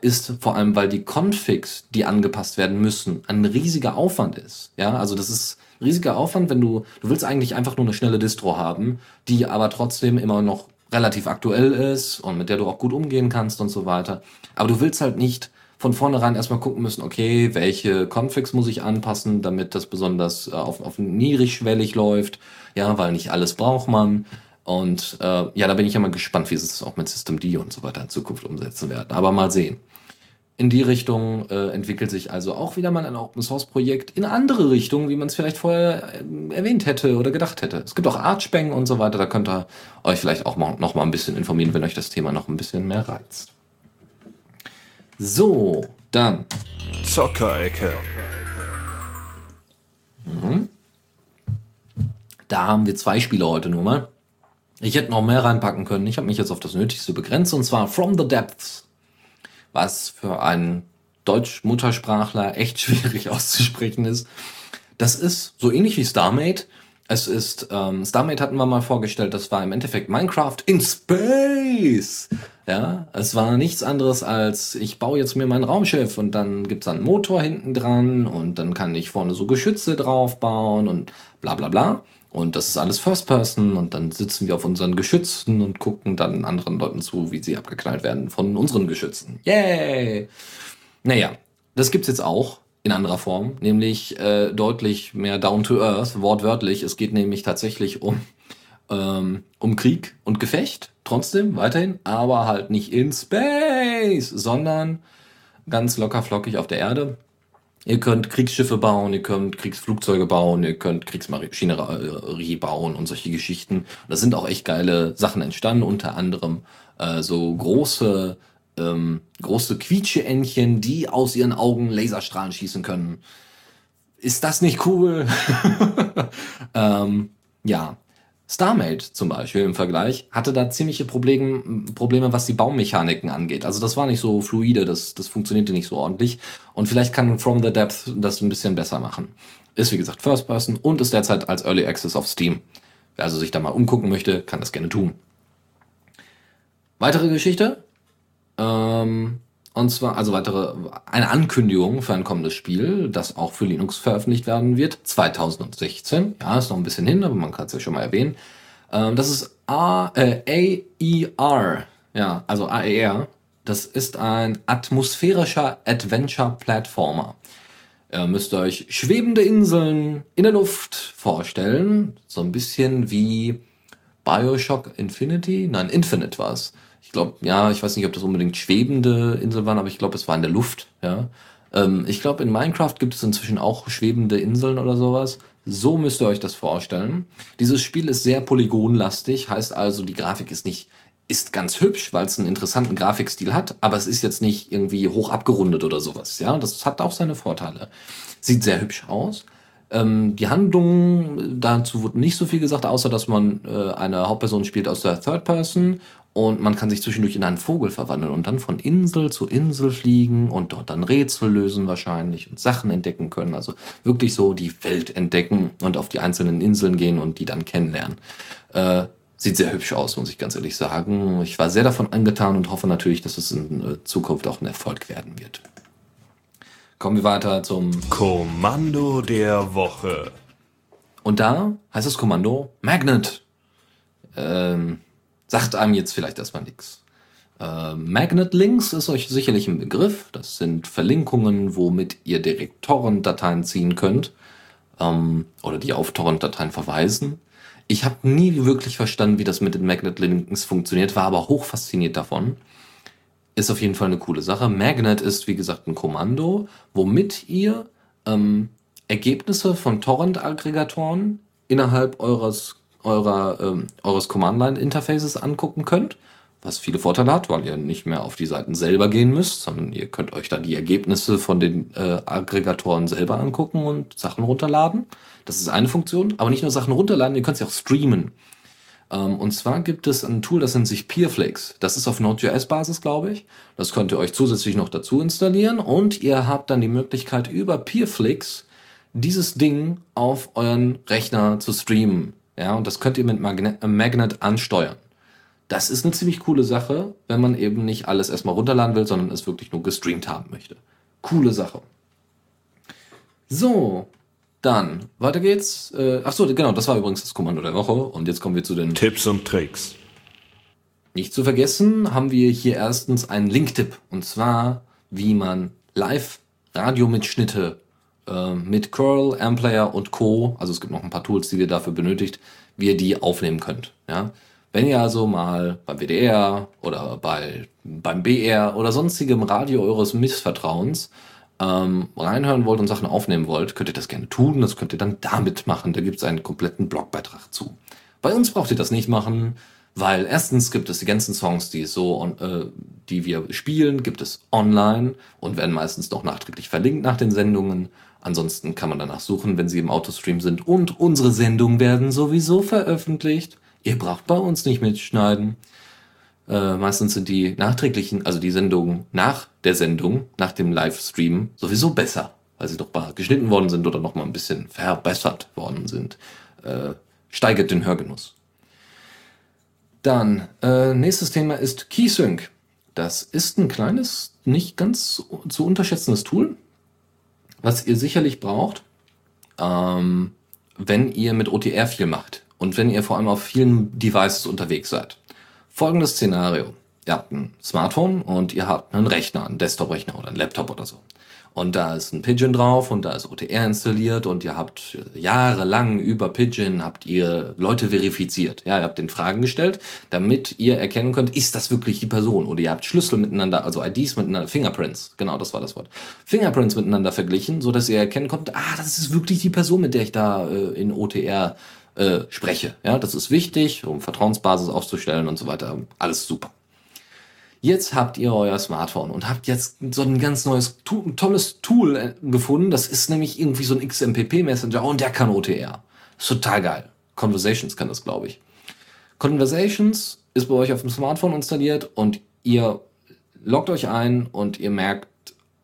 ist vor allem, weil die Configs, die angepasst werden müssen, ein riesiger Aufwand ist. Ja, also das ist riesiger Aufwand, wenn du, du willst eigentlich einfach nur eine schnelle Distro haben, die aber trotzdem immer noch relativ aktuell ist und mit der du auch gut umgehen kannst und so weiter. Aber du willst halt nicht von vornherein erstmal gucken müssen, okay, welche Configs muss ich anpassen, damit das besonders äh, auf, auf niedrigschwellig läuft. Ja, weil nicht alles braucht man. Und äh, ja, da bin ich ja mal gespannt, wie sie es auch mit System D und so weiter in Zukunft umsetzen werden. Aber mal sehen. In die Richtung äh, entwickelt sich also auch wieder mal ein Open Source Projekt in andere Richtungen, wie man es vielleicht vorher äh, erwähnt hätte oder gedacht hätte. Es gibt auch Archbang und so weiter, da könnt ihr euch vielleicht auch mal, noch mal ein bisschen informieren, wenn euch das Thema noch ein bisschen mehr reizt. So, dann. Zockerecke. Mhm. Da haben wir zwei Spiele heute nur mal. Ich hätte noch mehr reinpacken können. Ich habe mich jetzt auf das Nötigste begrenzt und zwar From the Depths. Was für einen Deutsch-Muttersprachler echt <laughs> schwierig auszusprechen ist. Das ist so ähnlich wie StarMate. Es ist, ähm, StarMate hatten wir mal vorgestellt, das war im Endeffekt Minecraft in Space. Ja, es war nichts anderes als, ich baue jetzt mir mein Raumschiff und dann gibt's einen Motor hinten dran und dann kann ich vorne so Geschütze drauf bauen und bla bla bla. Und das ist alles First Person und dann sitzen wir auf unseren Geschützen und gucken dann anderen Leuten zu, wie sie abgeknallt werden von unseren Geschützen. Yay! Naja, das gibt's jetzt auch in anderer Form, nämlich äh, deutlich mehr down to earth, wortwörtlich. Es geht nämlich tatsächlich um, ähm, um Krieg und Gefecht, trotzdem weiterhin, aber halt nicht in Space, sondern ganz locker flockig auf der Erde. Ihr könnt Kriegsschiffe bauen, ihr könnt Kriegsflugzeuge bauen, ihr könnt Kriegsmaschinerie bauen und solche Geschichten. Da sind auch echt geile Sachen entstanden, unter anderem äh, so große, ähm, große Quietscheentchen, die aus ihren Augen Laserstrahlen schießen können. Ist das nicht cool? <laughs> ähm, ja, StarMate zum Beispiel im Vergleich hatte da ziemliche Probleme, Probleme, was die Baummechaniken angeht. Also das war nicht so fluide, das, das funktionierte nicht so ordentlich. Und vielleicht kann From the Depth das ein bisschen besser machen. Ist wie gesagt First Person und ist derzeit als Early Access auf Steam. Wer also sich da mal umgucken möchte, kann das gerne tun. Weitere Geschichte? Ähm, und zwar, also weitere, eine Ankündigung für ein kommendes Spiel, das auch für Linux veröffentlicht werden wird, 2016. Ja, ist noch ein bisschen hin, aber man kann es ja schon mal erwähnen. Ähm, das ist A, äh, AER. Ja, also AER. Das ist ein atmosphärischer Adventure-Platformer. Ihr müsst euch schwebende Inseln in der Luft vorstellen. So ein bisschen wie Bioshock Infinity. Nein, Infinite war es ich glaube, ja, ich weiß nicht, ob das unbedingt schwebende Inseln waren, aber ich glaube, es war in der Luft, ja. Ähm, ich glaube, in Minecraft gibt es inzwischen auch schwebende Inseln oder sowas. So müsst ihr euch das vorstellen. Dieses Spiel ist sehr polygonlastig, heißt also, die Grafik ist nicht, ist ganz hübsch, weil es einen interessanten Grafikstil hat, aber es ist jetzt nicht irgendwie hoch abgerundet oder sowas, ja. Das hat auch seine Vorteile. Sieht sehr hübsch aus. Ähm, die Handlung, dazu wurde nicht so viel gesagt, außer dass man äh, eine Hauptperson spielt aus der Third Person und man kann sich zwischendurch in einen Vogel verwandeln und dann von Insel zu Insel fliegen und dort dann Rätsel lösen wahrscheinlich und Sachen entdecken können. Also wirklich so die Welt entdecken und auf die einzelnen Inseln gehen und die dann kennenlernen. Äh, sieht sehr hübsch aus, muss ich ganz ehrlich sagen. Ich war sehr davon angetan und hoffe natürlich, dass es in äh, Zukunft auch ein Erfolg werden wird. Kommen wir weiter zum Kommando der Woche. Und da heißt das Kommando Magnet. Ähm, sagt einem jetzt vielleicht erstmal nichts. Äh, Magnet Links ist euch sicherlich ein Begriff. Das sind Verlinkungen, womit ihr direkt Torrent-Dateien ziehen könnt ähm, oder die auf Torrent-Dateien verweisen. Ich habe nie wirklich verstanden, wie das mit den Magnet Links funktioniert, war aber hoch fasziniert davon. Ist auf jeden Fall eine coole Sache. Magnet ist, wie gesagt, ein Kommando, womit ihr ähm, Ergebnisse von Torrent-Aggregatoren innerhalb eures eurer, ähm, eures Command-Line-Interfaces angucken könnt, was viele Vorteile hat, weil ihr nicht mehr auf die Seiten selber gehen müsst, sondern ihr könnt euch dann die Ergebnisse von den äh, Aggregatoren selber angucken und Sachen runterladen. Das ist eine Funktion, aber nicht nur Sachen runterladen, ihr könnt sie auch streamen. Ähm, und zwar gibt es ein Tool, das nennt sich Peerflix. Das ist auf Node.js-Basis, glaube ich. Das könnt ihr euch zusätzlich noch dazu installieren und ihr habt dann die Möglichkeit über Peerflix dieses Ding auf euren Rechner zu streamen. Ja, und das könnt ihr mit Magnet, äh, Magnet ansteuern. Das ist eine ziemlich coole Sache, wenn man eben nicht alles erstmal runterladen will, sondern es wirklich nur gestreamt haben möchte. Coole Sache. So, dann, weiter geht's. Äh, ach so, genau, das war übrigens das Kommando der Woche. Und jetzt kommen wir zu den Tipps und Tricks. Nicht zu vergessen haben wir hier erstens einen Link-Tipp. Und zwar, wie man Live-Radiomitschnitte äh, mit Curl, Amplayer und Co., also es gibt noch ein paar Tools, die ihr dafür benötigt, wie ihr die aufnehmen könnt. Ja? Wenn ihr also mal beim WDR oder bei, beim BR oder sonstigem Radio eures Missvertrauens ähm, reinhören wollt und Sachen aufnehmen wollt, könnt ihr das gerne tun. Das könnt ihr dann damit machen. Da gibt es einen kompletten Blogbeitrag zu. Bei uns braucht ihr das nicht machen, weil erstens gibt es die ganzen Songs, die so, äh, die wir spielen, gibt es online und werden meistens noch nachträglich verlinkt nach den Sendungen. Ansonsten kann man danach suchen, wenn sie im Autostream sind. Und unsere Sendungen werden sowieso veröffentlicht. Ihr braucht bei uns nicht mitschneiden. Äh, meistens sind die nachträglichen, also die Sendungen nach der Sendung, nach dem Livestream, sowieso besser, weil sie doch mal geschnitten worden sind oder noch mal ein bisschen verbessert worden sind. Äh, steigert den Hörgenuss. Dann, äh, nächstes Thema ist KeySync. Das ist ein kleines, nicht ganz zu unterschätzendes Tool was ihr sicherlich braucht, ähm, wenn ihr mit OTR viel macht und wenn ihr vor allem auf vielen Devices unterwegs seid. Folgendes Szenario. Ihr habt ein Smartphone und ihr habt einen Rechner, einen Desktop-Rechner oder einen Laptop oder so. Und da ist ein Pigeon drauf und da ist OTR installiert und ihr habt jahrelang über Pigeon habt ihr Leute verifiziert. Ja, ihr habt den Fragen gestellt, damit ihr erkennen könnt, ist das wirklich die Person? Oder ihr habt Schlüssel miteinander, also IDs miteinander, Fingerprints, genau, das war das Wort. Fingerprints miteinander verglichen, so dass ihr erkennen könnt, ah, das ist wirklich die Person, mit der ich da äh, in OTR äh, spreche. Ja, das ist wichtig, um Vertrauensbasis aufzustellen und so weiter. Alles super. Jetzt habt ihr euer Smartphone und habt jetzt so ein ganz neues, tolles Tool äh, gefunden. Das ist nämlich irgendwie so ein XMPP-Messenger und der kann OTR. Ist total geil. Conversations kann das, glaube ich. Conversations ist bei euch auf dem Smartphone installiert und ihr loggt euch ein und ihr merkt,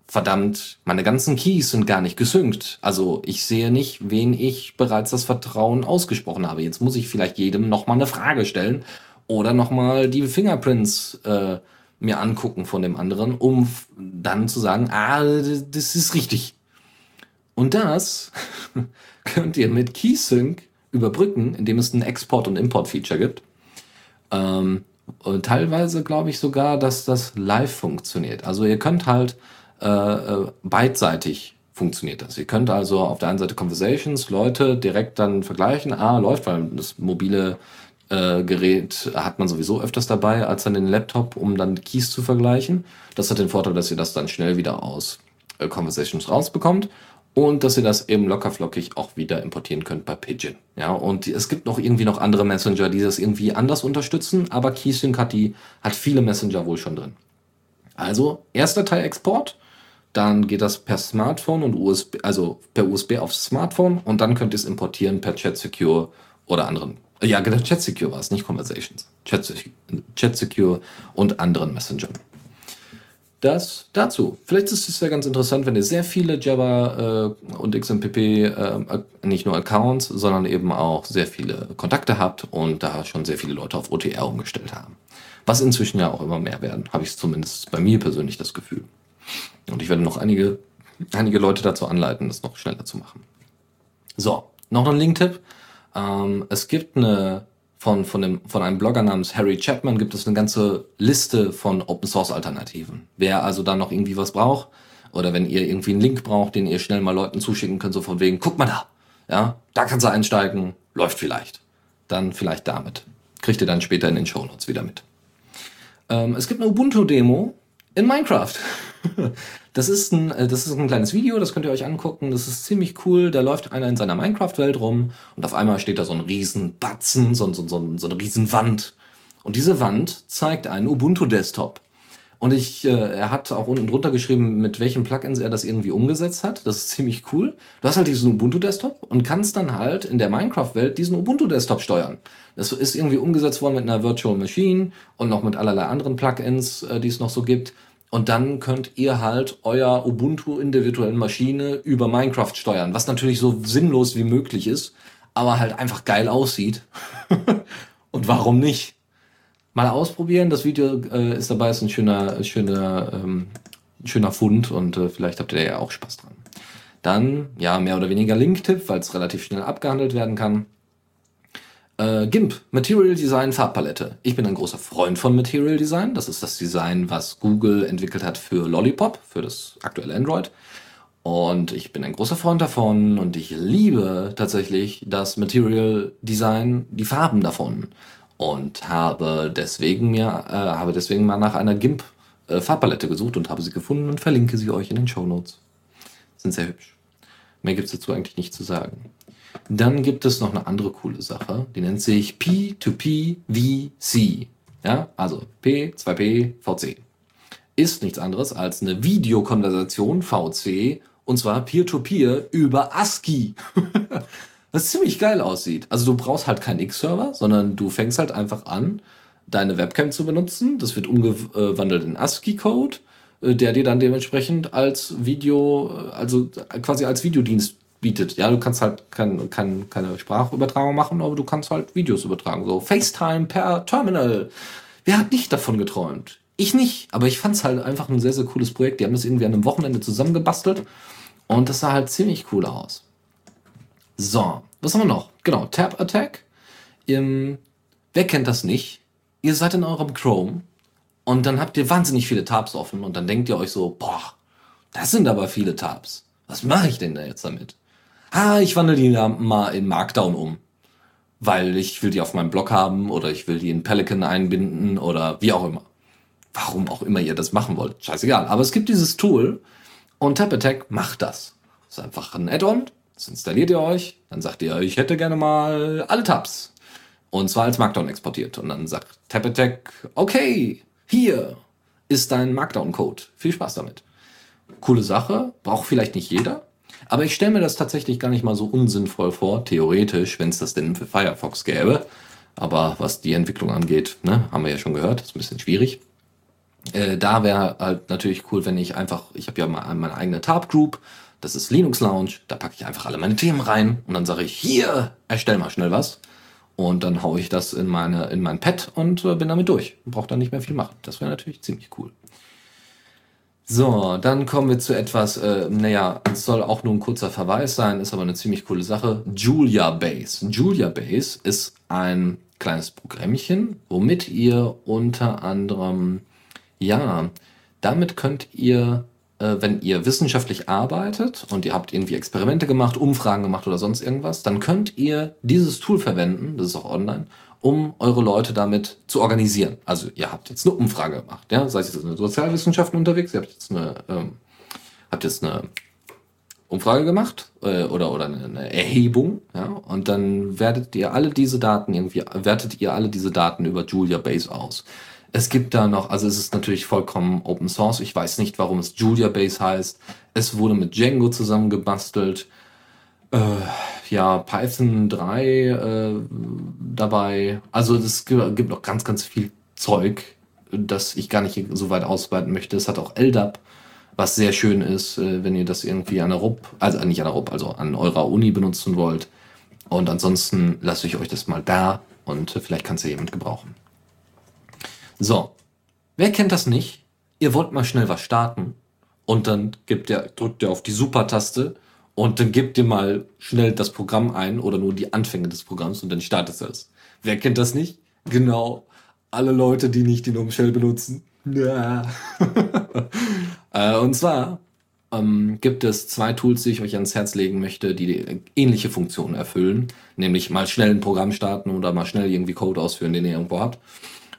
verdammt, meine ganzen Keys sind gar nicht gesynkt. Also ich sehe nicht, wen ich bereits das Vertrauen ausgesprochen habe. Jetzt muss ich vielleicht jedem nochmal eine Frage stellen oder nochmal die Fingerprints äh, mir angucken von dem anderen, um dann zu sagen, ah, das ist richtig. Und das <laughs> könnt ihr mit KeySync überbrücken, indem es ein Export- und Import-Feature gibt. Ähm, teilweise glaube ich sogar, dass das live funktioniert. Also ihr könnt halt äh, äh, beidseitig funktioniert das. Ihr könnt also auf der einen Seite Conversations, Leute direkt dann vergleichen, ah, läuft, weil das mobile Gerät hat man sowieso öfters dabei als dann den Laptop, um dann Keys zu vergleichen. Das hat den Vorteil, dass ihr das dann schnell wieder aus äh, Conversations rausbekommt und dass ihr das eben lockerflockig auch wieder importieren könnt bei Pigeon. Ja, und es gibt noch irgendwie noch andere Messenger, die das irgendwie anders unterstützen, aber KeySync hat die, hat viele Messenger wohl schon drin. Also, erster Teil Export, dann geht das per Smartphone und USB, also per USB aufs Smartphone und dann könnt ihr es importieren per Chat Secure oder anderen Ja, genau, Chat Secure war es, nicht Conversations. Chat, Secure und anderen Messengern. Das dazu. Vielleicht ist es ja ganz interessant, wenn ihr sehr viele Java äh, und XMPP, äh, nicht nur Accounts, sondern eben auch sehr viele Kontakte habt und da schon sehr viele Leute auf OTR umgestellt haben. Was inzwischen ja auch immer mehr werden, habe ich zumindest bei mir persönlich das Gefühl. Und ich werde noch einige, einige Leute dazu anleiten, das noch schneller zu machen. So, noch ein Link-Tipp. Ähm, es gibt eine von, von, dem, von einem Blogger namens Harry Chapman gibt es eine ganze Liste von Open Source Alternativen. Wer also da noch irgendwie was braucht oder wenn ihr irgendwie einen Link braucht, den ihr schnell mal Leuten zuschicken könnt, so von wegen, guck mal da, ja, da kannst du einsteigen, läuft vielleicht. Dann vielleicht damit. Kriegt ihr dann später in den Show Notes wieder mit. Ähm, es gibt eine Ubuntu-Demo in Minecraft. <laughs> Das ist, ein, äh, das ist ein kleines Video, das könnt ihr euch angucken. Das ist ziemlich cool. Da läuft einer in seiner Minecraft-Welt rum und auf einmal steht da so ein riesen Batzen, so, so, so, so eine riesen Wand. Und diese Wand zeigt einen Ubuntu-Desktop. Und ich, äh, er hat auch unten drunter geschrieben, mit welchen Plugins er das irgendwie umgesetzt hat. Das ist ziemlich cool. Du hast halt diesen Ubuntu-Desktop und kannst dann halt in der Minecraft-Welt diesen Ubuntu-Desktop steuern. Das ist irgendwie umgesetzt worden mit einer Virtual Machine und noch mit allerlei anderen Plugins, äh, die es noch so gibt. Und dann könnt ihr halt euer Ubuntu in der virtuellen Maschine über Minecraft steuern, was natürlich so sinnlos wie möglich ist, aber halt einfach geil aussieht. <laughs> und warum nicht? Mal ausprobieren. Das Video äh, ist dabei, ist ein schöner, schöner, ähm, schöner Fund und äh, vielleicht habt ihr ja auch Spaß dran. Dann, ja, mehr oder weniger Link-Tipp, weil es relativ schnell abgehandelt werden kann. Äh, GIMP, Material Design Farbpalette. Ich bin ein großer Freund von Material Design. Das ist das Design, was Google entwickelt hat für Lollipop, für das aktuelle Android. Und ich bin ein großer Freund davon und ich liebe tatsächlich das Material Design, die Farben davon. Und habe deswegen mir, äh, habe deswegen mal nach einer GIMP äh, Farbpalette gesucht und habe sie gefunden und verlinke sie euch in den Show Notes. Sind sehr hübsch. Mehr gibt es dazu eigentlich nicht zu sagen. Dann gibt es noch eine andere coole Sache, die nennt sich P2P-VC. Ja, also P2P VC. Ist nichts anderes als eine Videokonversation VC und zwar Peer-to-Peer -Peer über ASCII. <laughs> Was ziemlich geil aussieht. Also du brauchst halt keinen X-Server, sondern du fängst halt einfach an, deine Webcam zu benutzen. Das wird umgewandelt in ASCII-Code, äh, der dir dann dementsprechend als Video, äh, also quasi als Videodienst bietet. Ja, du kannst halt kein, kein, keine Sprachübertragung machen, aber du kannst halt Videos übertragen. So FaceTime per Terminal. Wer hat nicht davon geträumt? Ich nicht, aber ich fand es halt einfach ein sehr, sehr cooles Projekt. Die haben das irgendwie an einem Wochenende zusammengebastelt und das sah halt ziemlich cool aus. So, was haben wir noch? Genau, Tab Attack. Ähm, wer kennt das nicht? Ihr seid in eurem Chrome und dann habt ihr wahnsinnig viele Tabs offen und dann denkt ihr euch so, boah, das sind aber viele Tabs. Was mache ich denn da jetzt damit? ah, ich wandle die mal in Markdown um. Weil ich will die auf meinem Blog haben oder ich will die in Pelican einbinden oder wie auch immer. Warum auch immer ihr das machen wollt. Scheißegal. Aber es gibt dieses Tool und TapAttack macht das. Das ist einfach ein Add-on. Das installiert ihr euch. Dann sagt ihr, ich hätte gerne mal alle Tabs. Und zwar als Markdown exportiert. Und dann sagt TapAttack, okay, hier ist dein Markdown-Code. Viel Spaß damit. Coole Sache. Braucht vielleicht nicht jeder. Aber ich stelle mir das tatsächlich gar nicht mal so unsinnvoll vor, theoretisch, wenn es das denn für Firefox gäbe. Aber was die Entwicklung angeht, ne, haben wir ja schon gehört, ist ein bisschen schwierig. Äh, da wäre halt natürlich cool, wenn ich einfach, ich habe ja mal meine eigene Tab Group, das ist Linux Lounge, da packe ich einfach alle meine Themen rein und dann sage ich, hier, erstell mal schnell was. Und dann haue ich das in meine in mein Pad und äh, bin damit durch. Brauche dann nicht mehr viel machen. Das wäre natürlich ziemlich cool. So, dann kommen wir zu etwas, äh, naja, es soll auch nur ein kurzer Verweis sein, ist aber eine ziemlich coole Sache. Julia Base. Julia Base ist ein kleines Programmchen, womit ihr unter anderem, ja, damit könnt ihr, äh, wenn ihr wissenschaftlich arbeitet und ihr habt irgendwie Experimente gemacht, Umfragen gemacht oder sonst irgendwas, dann könnt ihr dieses Tool verwenden, das ist auch online, um eure Leute damit zu organisieren. Also ihr habt jetzt eine Umfrage gemacht, ja, sei es jetzt in den Sozialwissenschaften unterwegs, ihr habt jetzt eine, ähm, habt jetzt eine Umfrage gemacht äh, oder, oder eine, eine Erhebung, ja, und dann wertet ihr alle diese Daten irgendwie, wertet ihr alle diese Daten über Julia Base aus. Es gibt da noch, also es ist natürlich vollkommen Open Source. Ich weiß nicht, warum es Julia Base heißt. Es wurde mit Django zusammengebastelt. Äh, ja Python 3 äh, dabei. Also es gibt noch ganz, ganz viel Zeug, das ich gar nicht so weit ausweiten möchte. Es hat auch LDAP, was sehr schön ist, äh, wenn ihr das irgendwie an der RUP, also nicht an der RUP, also an eurer Uni benutzen wollt. Und ansonsten lasse ich euch das mal da und vielleicht kann es ja jemand gebrauchen. So, wer kennt das nicht? Ihr wollt mal schnell was starten und dann gibt ihr, drückt ihr auf die Super-Taste und dann gebt ihr mal schnell das Programm ein oder nur die Anfänge des Programms und dann startet es. Wer kennt das nicht? Genau, alle Leute, die nicht die GNOME Shell benutzen. Ja. <laughs> Äh, und zwar ähm, gibt es zwei Tools, die ich euch ans Herz legen möchte, die ähnliche Funktionen erfüllen. Nämlich mal schnell ein Programm starten oder mal schnell irgendwie Code ausführen, den ihr irgendwo habt.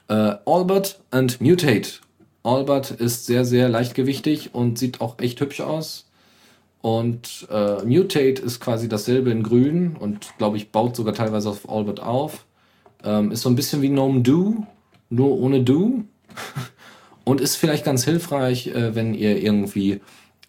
Äh, Albert und Mutate. Albert ist sehr, sehr leichtgewichtig und sieht auch echt hübsch aus. Und äh, Mutate ist quasi dasselbe in grün und glaube ich baut sogar teilweise auf Albert auf. Ähm, ist so ein bisschen wie Gnome Do, nur ohne Do. <laughs> und ist vielleicht ganz hilfreich, äh, wenn ihr irgendwie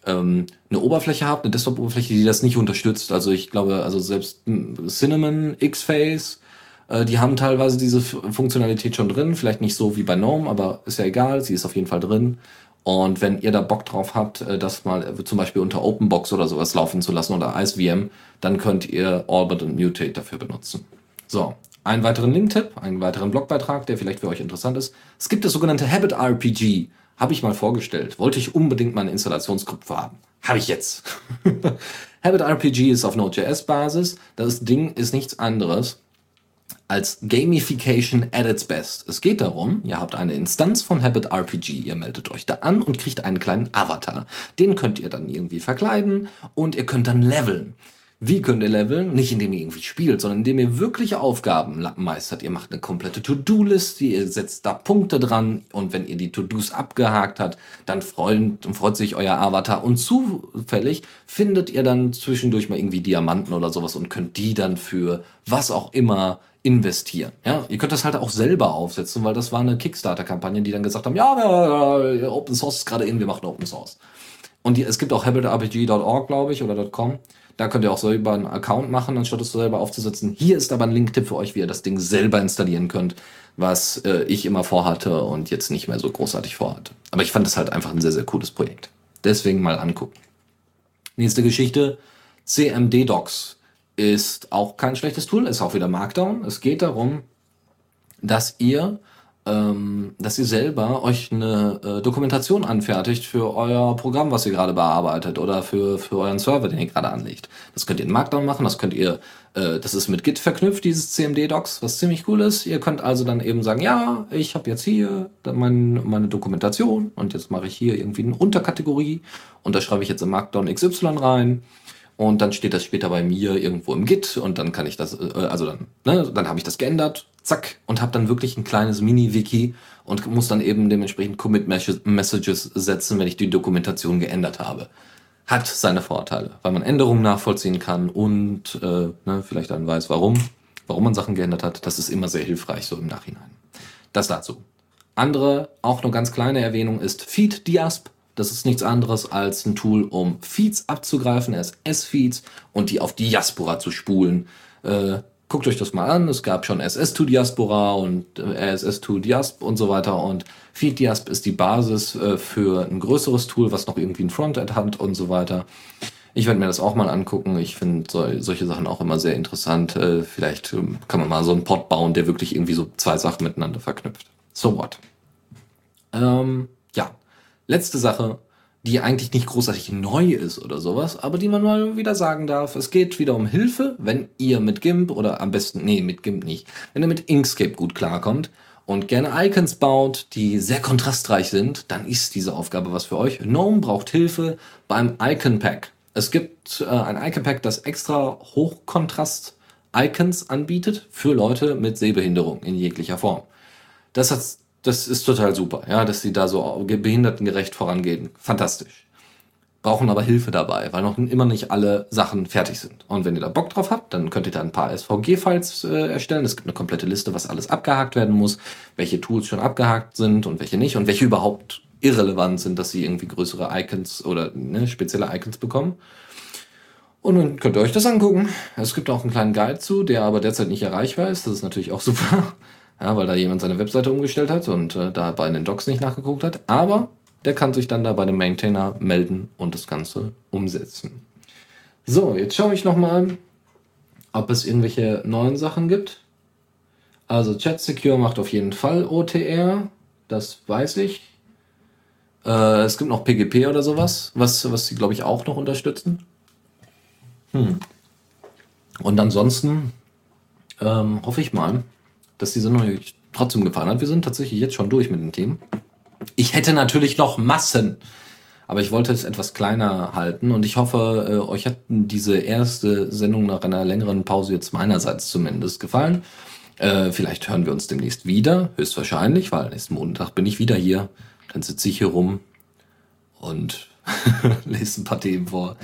ähm, eine Oberfläche habt, eine Desktop-Oberfläche, die das nicht unterstützt. Also ich glaube, also selbst Cinnamon, X-Face, äh, die haben teilweise diese Funktionalität schon drin. Vielleicht nicht so wie bei GNOME, aber ist ja egal, sie ist auf jeden Fall drin. Und wenn ihr da Bock drauf habt, äh, das mal äh, zum Beispiel unter OpenBox oder sowas laufen zu lassen oder IceVM, dann könnt ihr Orbit und Mutate dafür benutzen. So, einen weiteren Link-Tipp, einen weiteren Blogbeitrag, der vielleicht für euch interessant ist. Es gibt das sogenannte Habit RPG. Habe ich mal vorgestellt. Wollte ich unbedingt mal eine Installationsgruppe haben. Habe ich jetzt. <laughs> Habit RPG ist auf Node.js-Basis. Das Ding ist nichts anderes als Gamification at its best. Es geht darum, ihr habt eine Instanz von Habit RPG, ihr meldet euch da an und kriegt einen kleinen Avatar. Den könnt ihr dann irgendwie verkleiden und ihr könnt dann leveln. Wie könnt ihr leveln? Nicht indem ihr irgendwie spielt, sondern indem ihr wirkliche Aufgaben meistert. Ihr macht eine komplette To-Do-Liste, ihr setzt da Punkte dran und wenn ihr die To-Dos abgehakt habt, dann freut, freut sich euer Avatar und zufällig findet ihr dann zwischendurch mal irgendwie Diamanten oder sowas und könnt die dann für was auch immer investieren. Ja, ihr könnt das halt auch selber aufsetzen, weil das war eine Kickstarter-Kampagne, die dann gesagt haben, ja, Open Source ist gerade in, wir machen Open Source. Und die, es gibt auch habitrpg.org, glaube ich, oder .com da könnt ihr auch selber einen Account machen, anstatt es selber aufzusetzen. Hier ist aber ein Link-Tipp für euch, wie ihr das Ding selber installieren könnt, was äh, ich immer vorhatte und jetzt nicht mehr so großartig vorhatte. Aber ich fand es halt einfach ein sehr, sehr cooles Projekt. Deswegen mal angucken. Nächste Geschichte. CMD Docs ist auch kein schlechtes Tool, ist auch wieder Markdown. Es geht darum, dass ihr ähm, dass ihr selber euch eine äh, Dokumentation anfertigt für euer Programm, was ihr gerade bearbeitet oder für, für euren Server, den ihr gerade anlegt. Das könnt ihr in Markdown machen, das könnt ihr, äh, das ist mit Git verknüpft, dieses CMD-Docs, was ziemlich cool ist. Ihr könnt also dann eben sagen, ja, ich habe jetzt hier mein, meine Dokumentation und jetzt mache ich hier irgendwie eine Unterkategorie und da schreibe ich jetzt in Markdown XY rein. Und dann steht das später bei mir irgendwo im Git und dann kann ich das, äh, also dann, ne, dann habe ich das geändert zack, und habe dann wirklich ein kleines Mini-Wiki und muss dann eben dementsprechend Commit-Messages setzen, wenn ich die Dokumentation geändert habe. Hat seine Vorteile, weil man Änderungen nachvollziehen kann und äh, ne, vielleicht dann weiß, warum, warum man Sachen geändert hat. Das ist immer sehr hilfreich so im Nachhinein. Das dazu. Andere, auch nur ganz kleine Erwähnung ist Feed Diasp. Das ist nichts anderes als ein Tool, um Feeds abzugreifen, RSS-Feeds und die auf Diaspora zu spulen. Äh, guckt euch das mal an. Es gab schon SS2 Diaspora und äh, RSS2 Diasp und so weiter. Und Feed Diasp ist die Basis äh, für ein größeres Tool, was noch irgendwie ein Frontend hat und so weiter. Ich werde mir das auch mal angucken. Ich finde so, solche Sachen auch immer sehr interessant. Äh, vielleicht ähm, kann man mal so einen Pod bauen, der wirklich irgendwie so zwei Sachen miteinander verknüpft. So what? Ähm, ja, letzte Sache die eigentlich nicht großartig neu ist oder sowas, aber die man mal wieder sagen darf. Es geht wieder um Hilfe, wenn ihr mit GIMP oder am besten, nee, mit GIMP nicht, wenn ihr mit Inkscape gut klarkommt und gerne Icons baut, die sehr kontrastreich sind, dann ist diese Aufgabe was für euch. GNOME braucht Hilfe beim Icon Pack. Es gibt äh, ein Icon Pack, das extra Hochkontrast Icons anbietet für Leute mit Sehbehinderung in jeglicher Form. Das hat das ist total super, ja, dass sie da so behindertengerecht vorangehen. Fantastisch. Brauchen aber Hilfe dabei, weil noch immer nicht alle Sachen fertig sind. Und wenn ihr da Bock drauf habt, dann könnt ihr da ein paar SVG-Files äh, erstellen. Es gibt eine komplette Liste, was alles abgehakt werden muss, welche Tools schon abgehakt sind und welche nicht und welche überhaupt irrelevant sind, dass sie irgendwie größere Icons oder ne, spezielle Icons bekommen. Und dann könnt ihr euch das angucken. Es gibt auch einen kleinen Guide zu, der aber derzeit nicht erreichbar ist. Das ist natürlich auch <laughs> super, ja, weil da jemand seine Webseite umgestellt hat und äh, da bei den Docs nicht nachgeguckt hat. Aber der kann sich dann da bei dem Maintainer melden und das Ganze umsetzen. So, jetzt schaue ich nochmal, ob es irgendwelche neuen Sachen gibt. Also Chat Secure macht auf jeden Fall OTR, das weiß ich. Äh, es gibt noch PGP oder sowas, was, was sie, glaube ich, auch noch unterstützen. Hm. Und ansonsten ähm, hoffe ich mal, dass die Sendung trotzdem gefallen hat. Wir sind tatsächlich jetzt schon durch mit den Themen. Ich hätte natürlich noch Massen, aber ich wollte es etwas kleiner halten und ich hoffe, äh, euch hat diese erste Sendung nach einer längeren Pause jetzt meinerseits zumindest gefallen. Äh, vielleicht hören wir uns demnächst wieder, höchstwahrscheinlich, weil nächsten Montag bin ich wieder hier. Dann sitze ich hier rum und <laughs> lese ein paar Themen vor.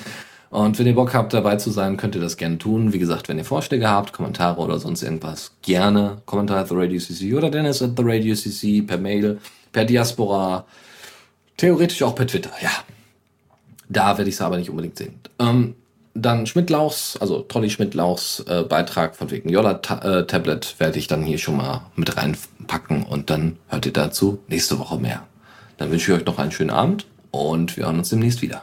Und wenn ihr Bock habt, dabei zu sein, könnt ihr das gerne tun. Wie gesagt, wenn ihr Vorschläge habt, Kommentare oder sonst irgendwas, gerne Kommentar at the Radio CC oder Dennis at the Radio CC per Mail, per Diaspora, theoretisch auch per Twitter, ja. Da werde ich es aber nicht unbedingt sehen. Ähm, dann Schmidtlauchs, also Trolli Schmidtlauchs äh, Beitrag von wegen Jolla Ta äh, Tablet werde ich dann hier schon mal mit reinpacken und dann hört ihr dazu nächste Woche mehr. Dann wünsche ich euch noch einen schönen Abend und wir hören uns demnächst wieder.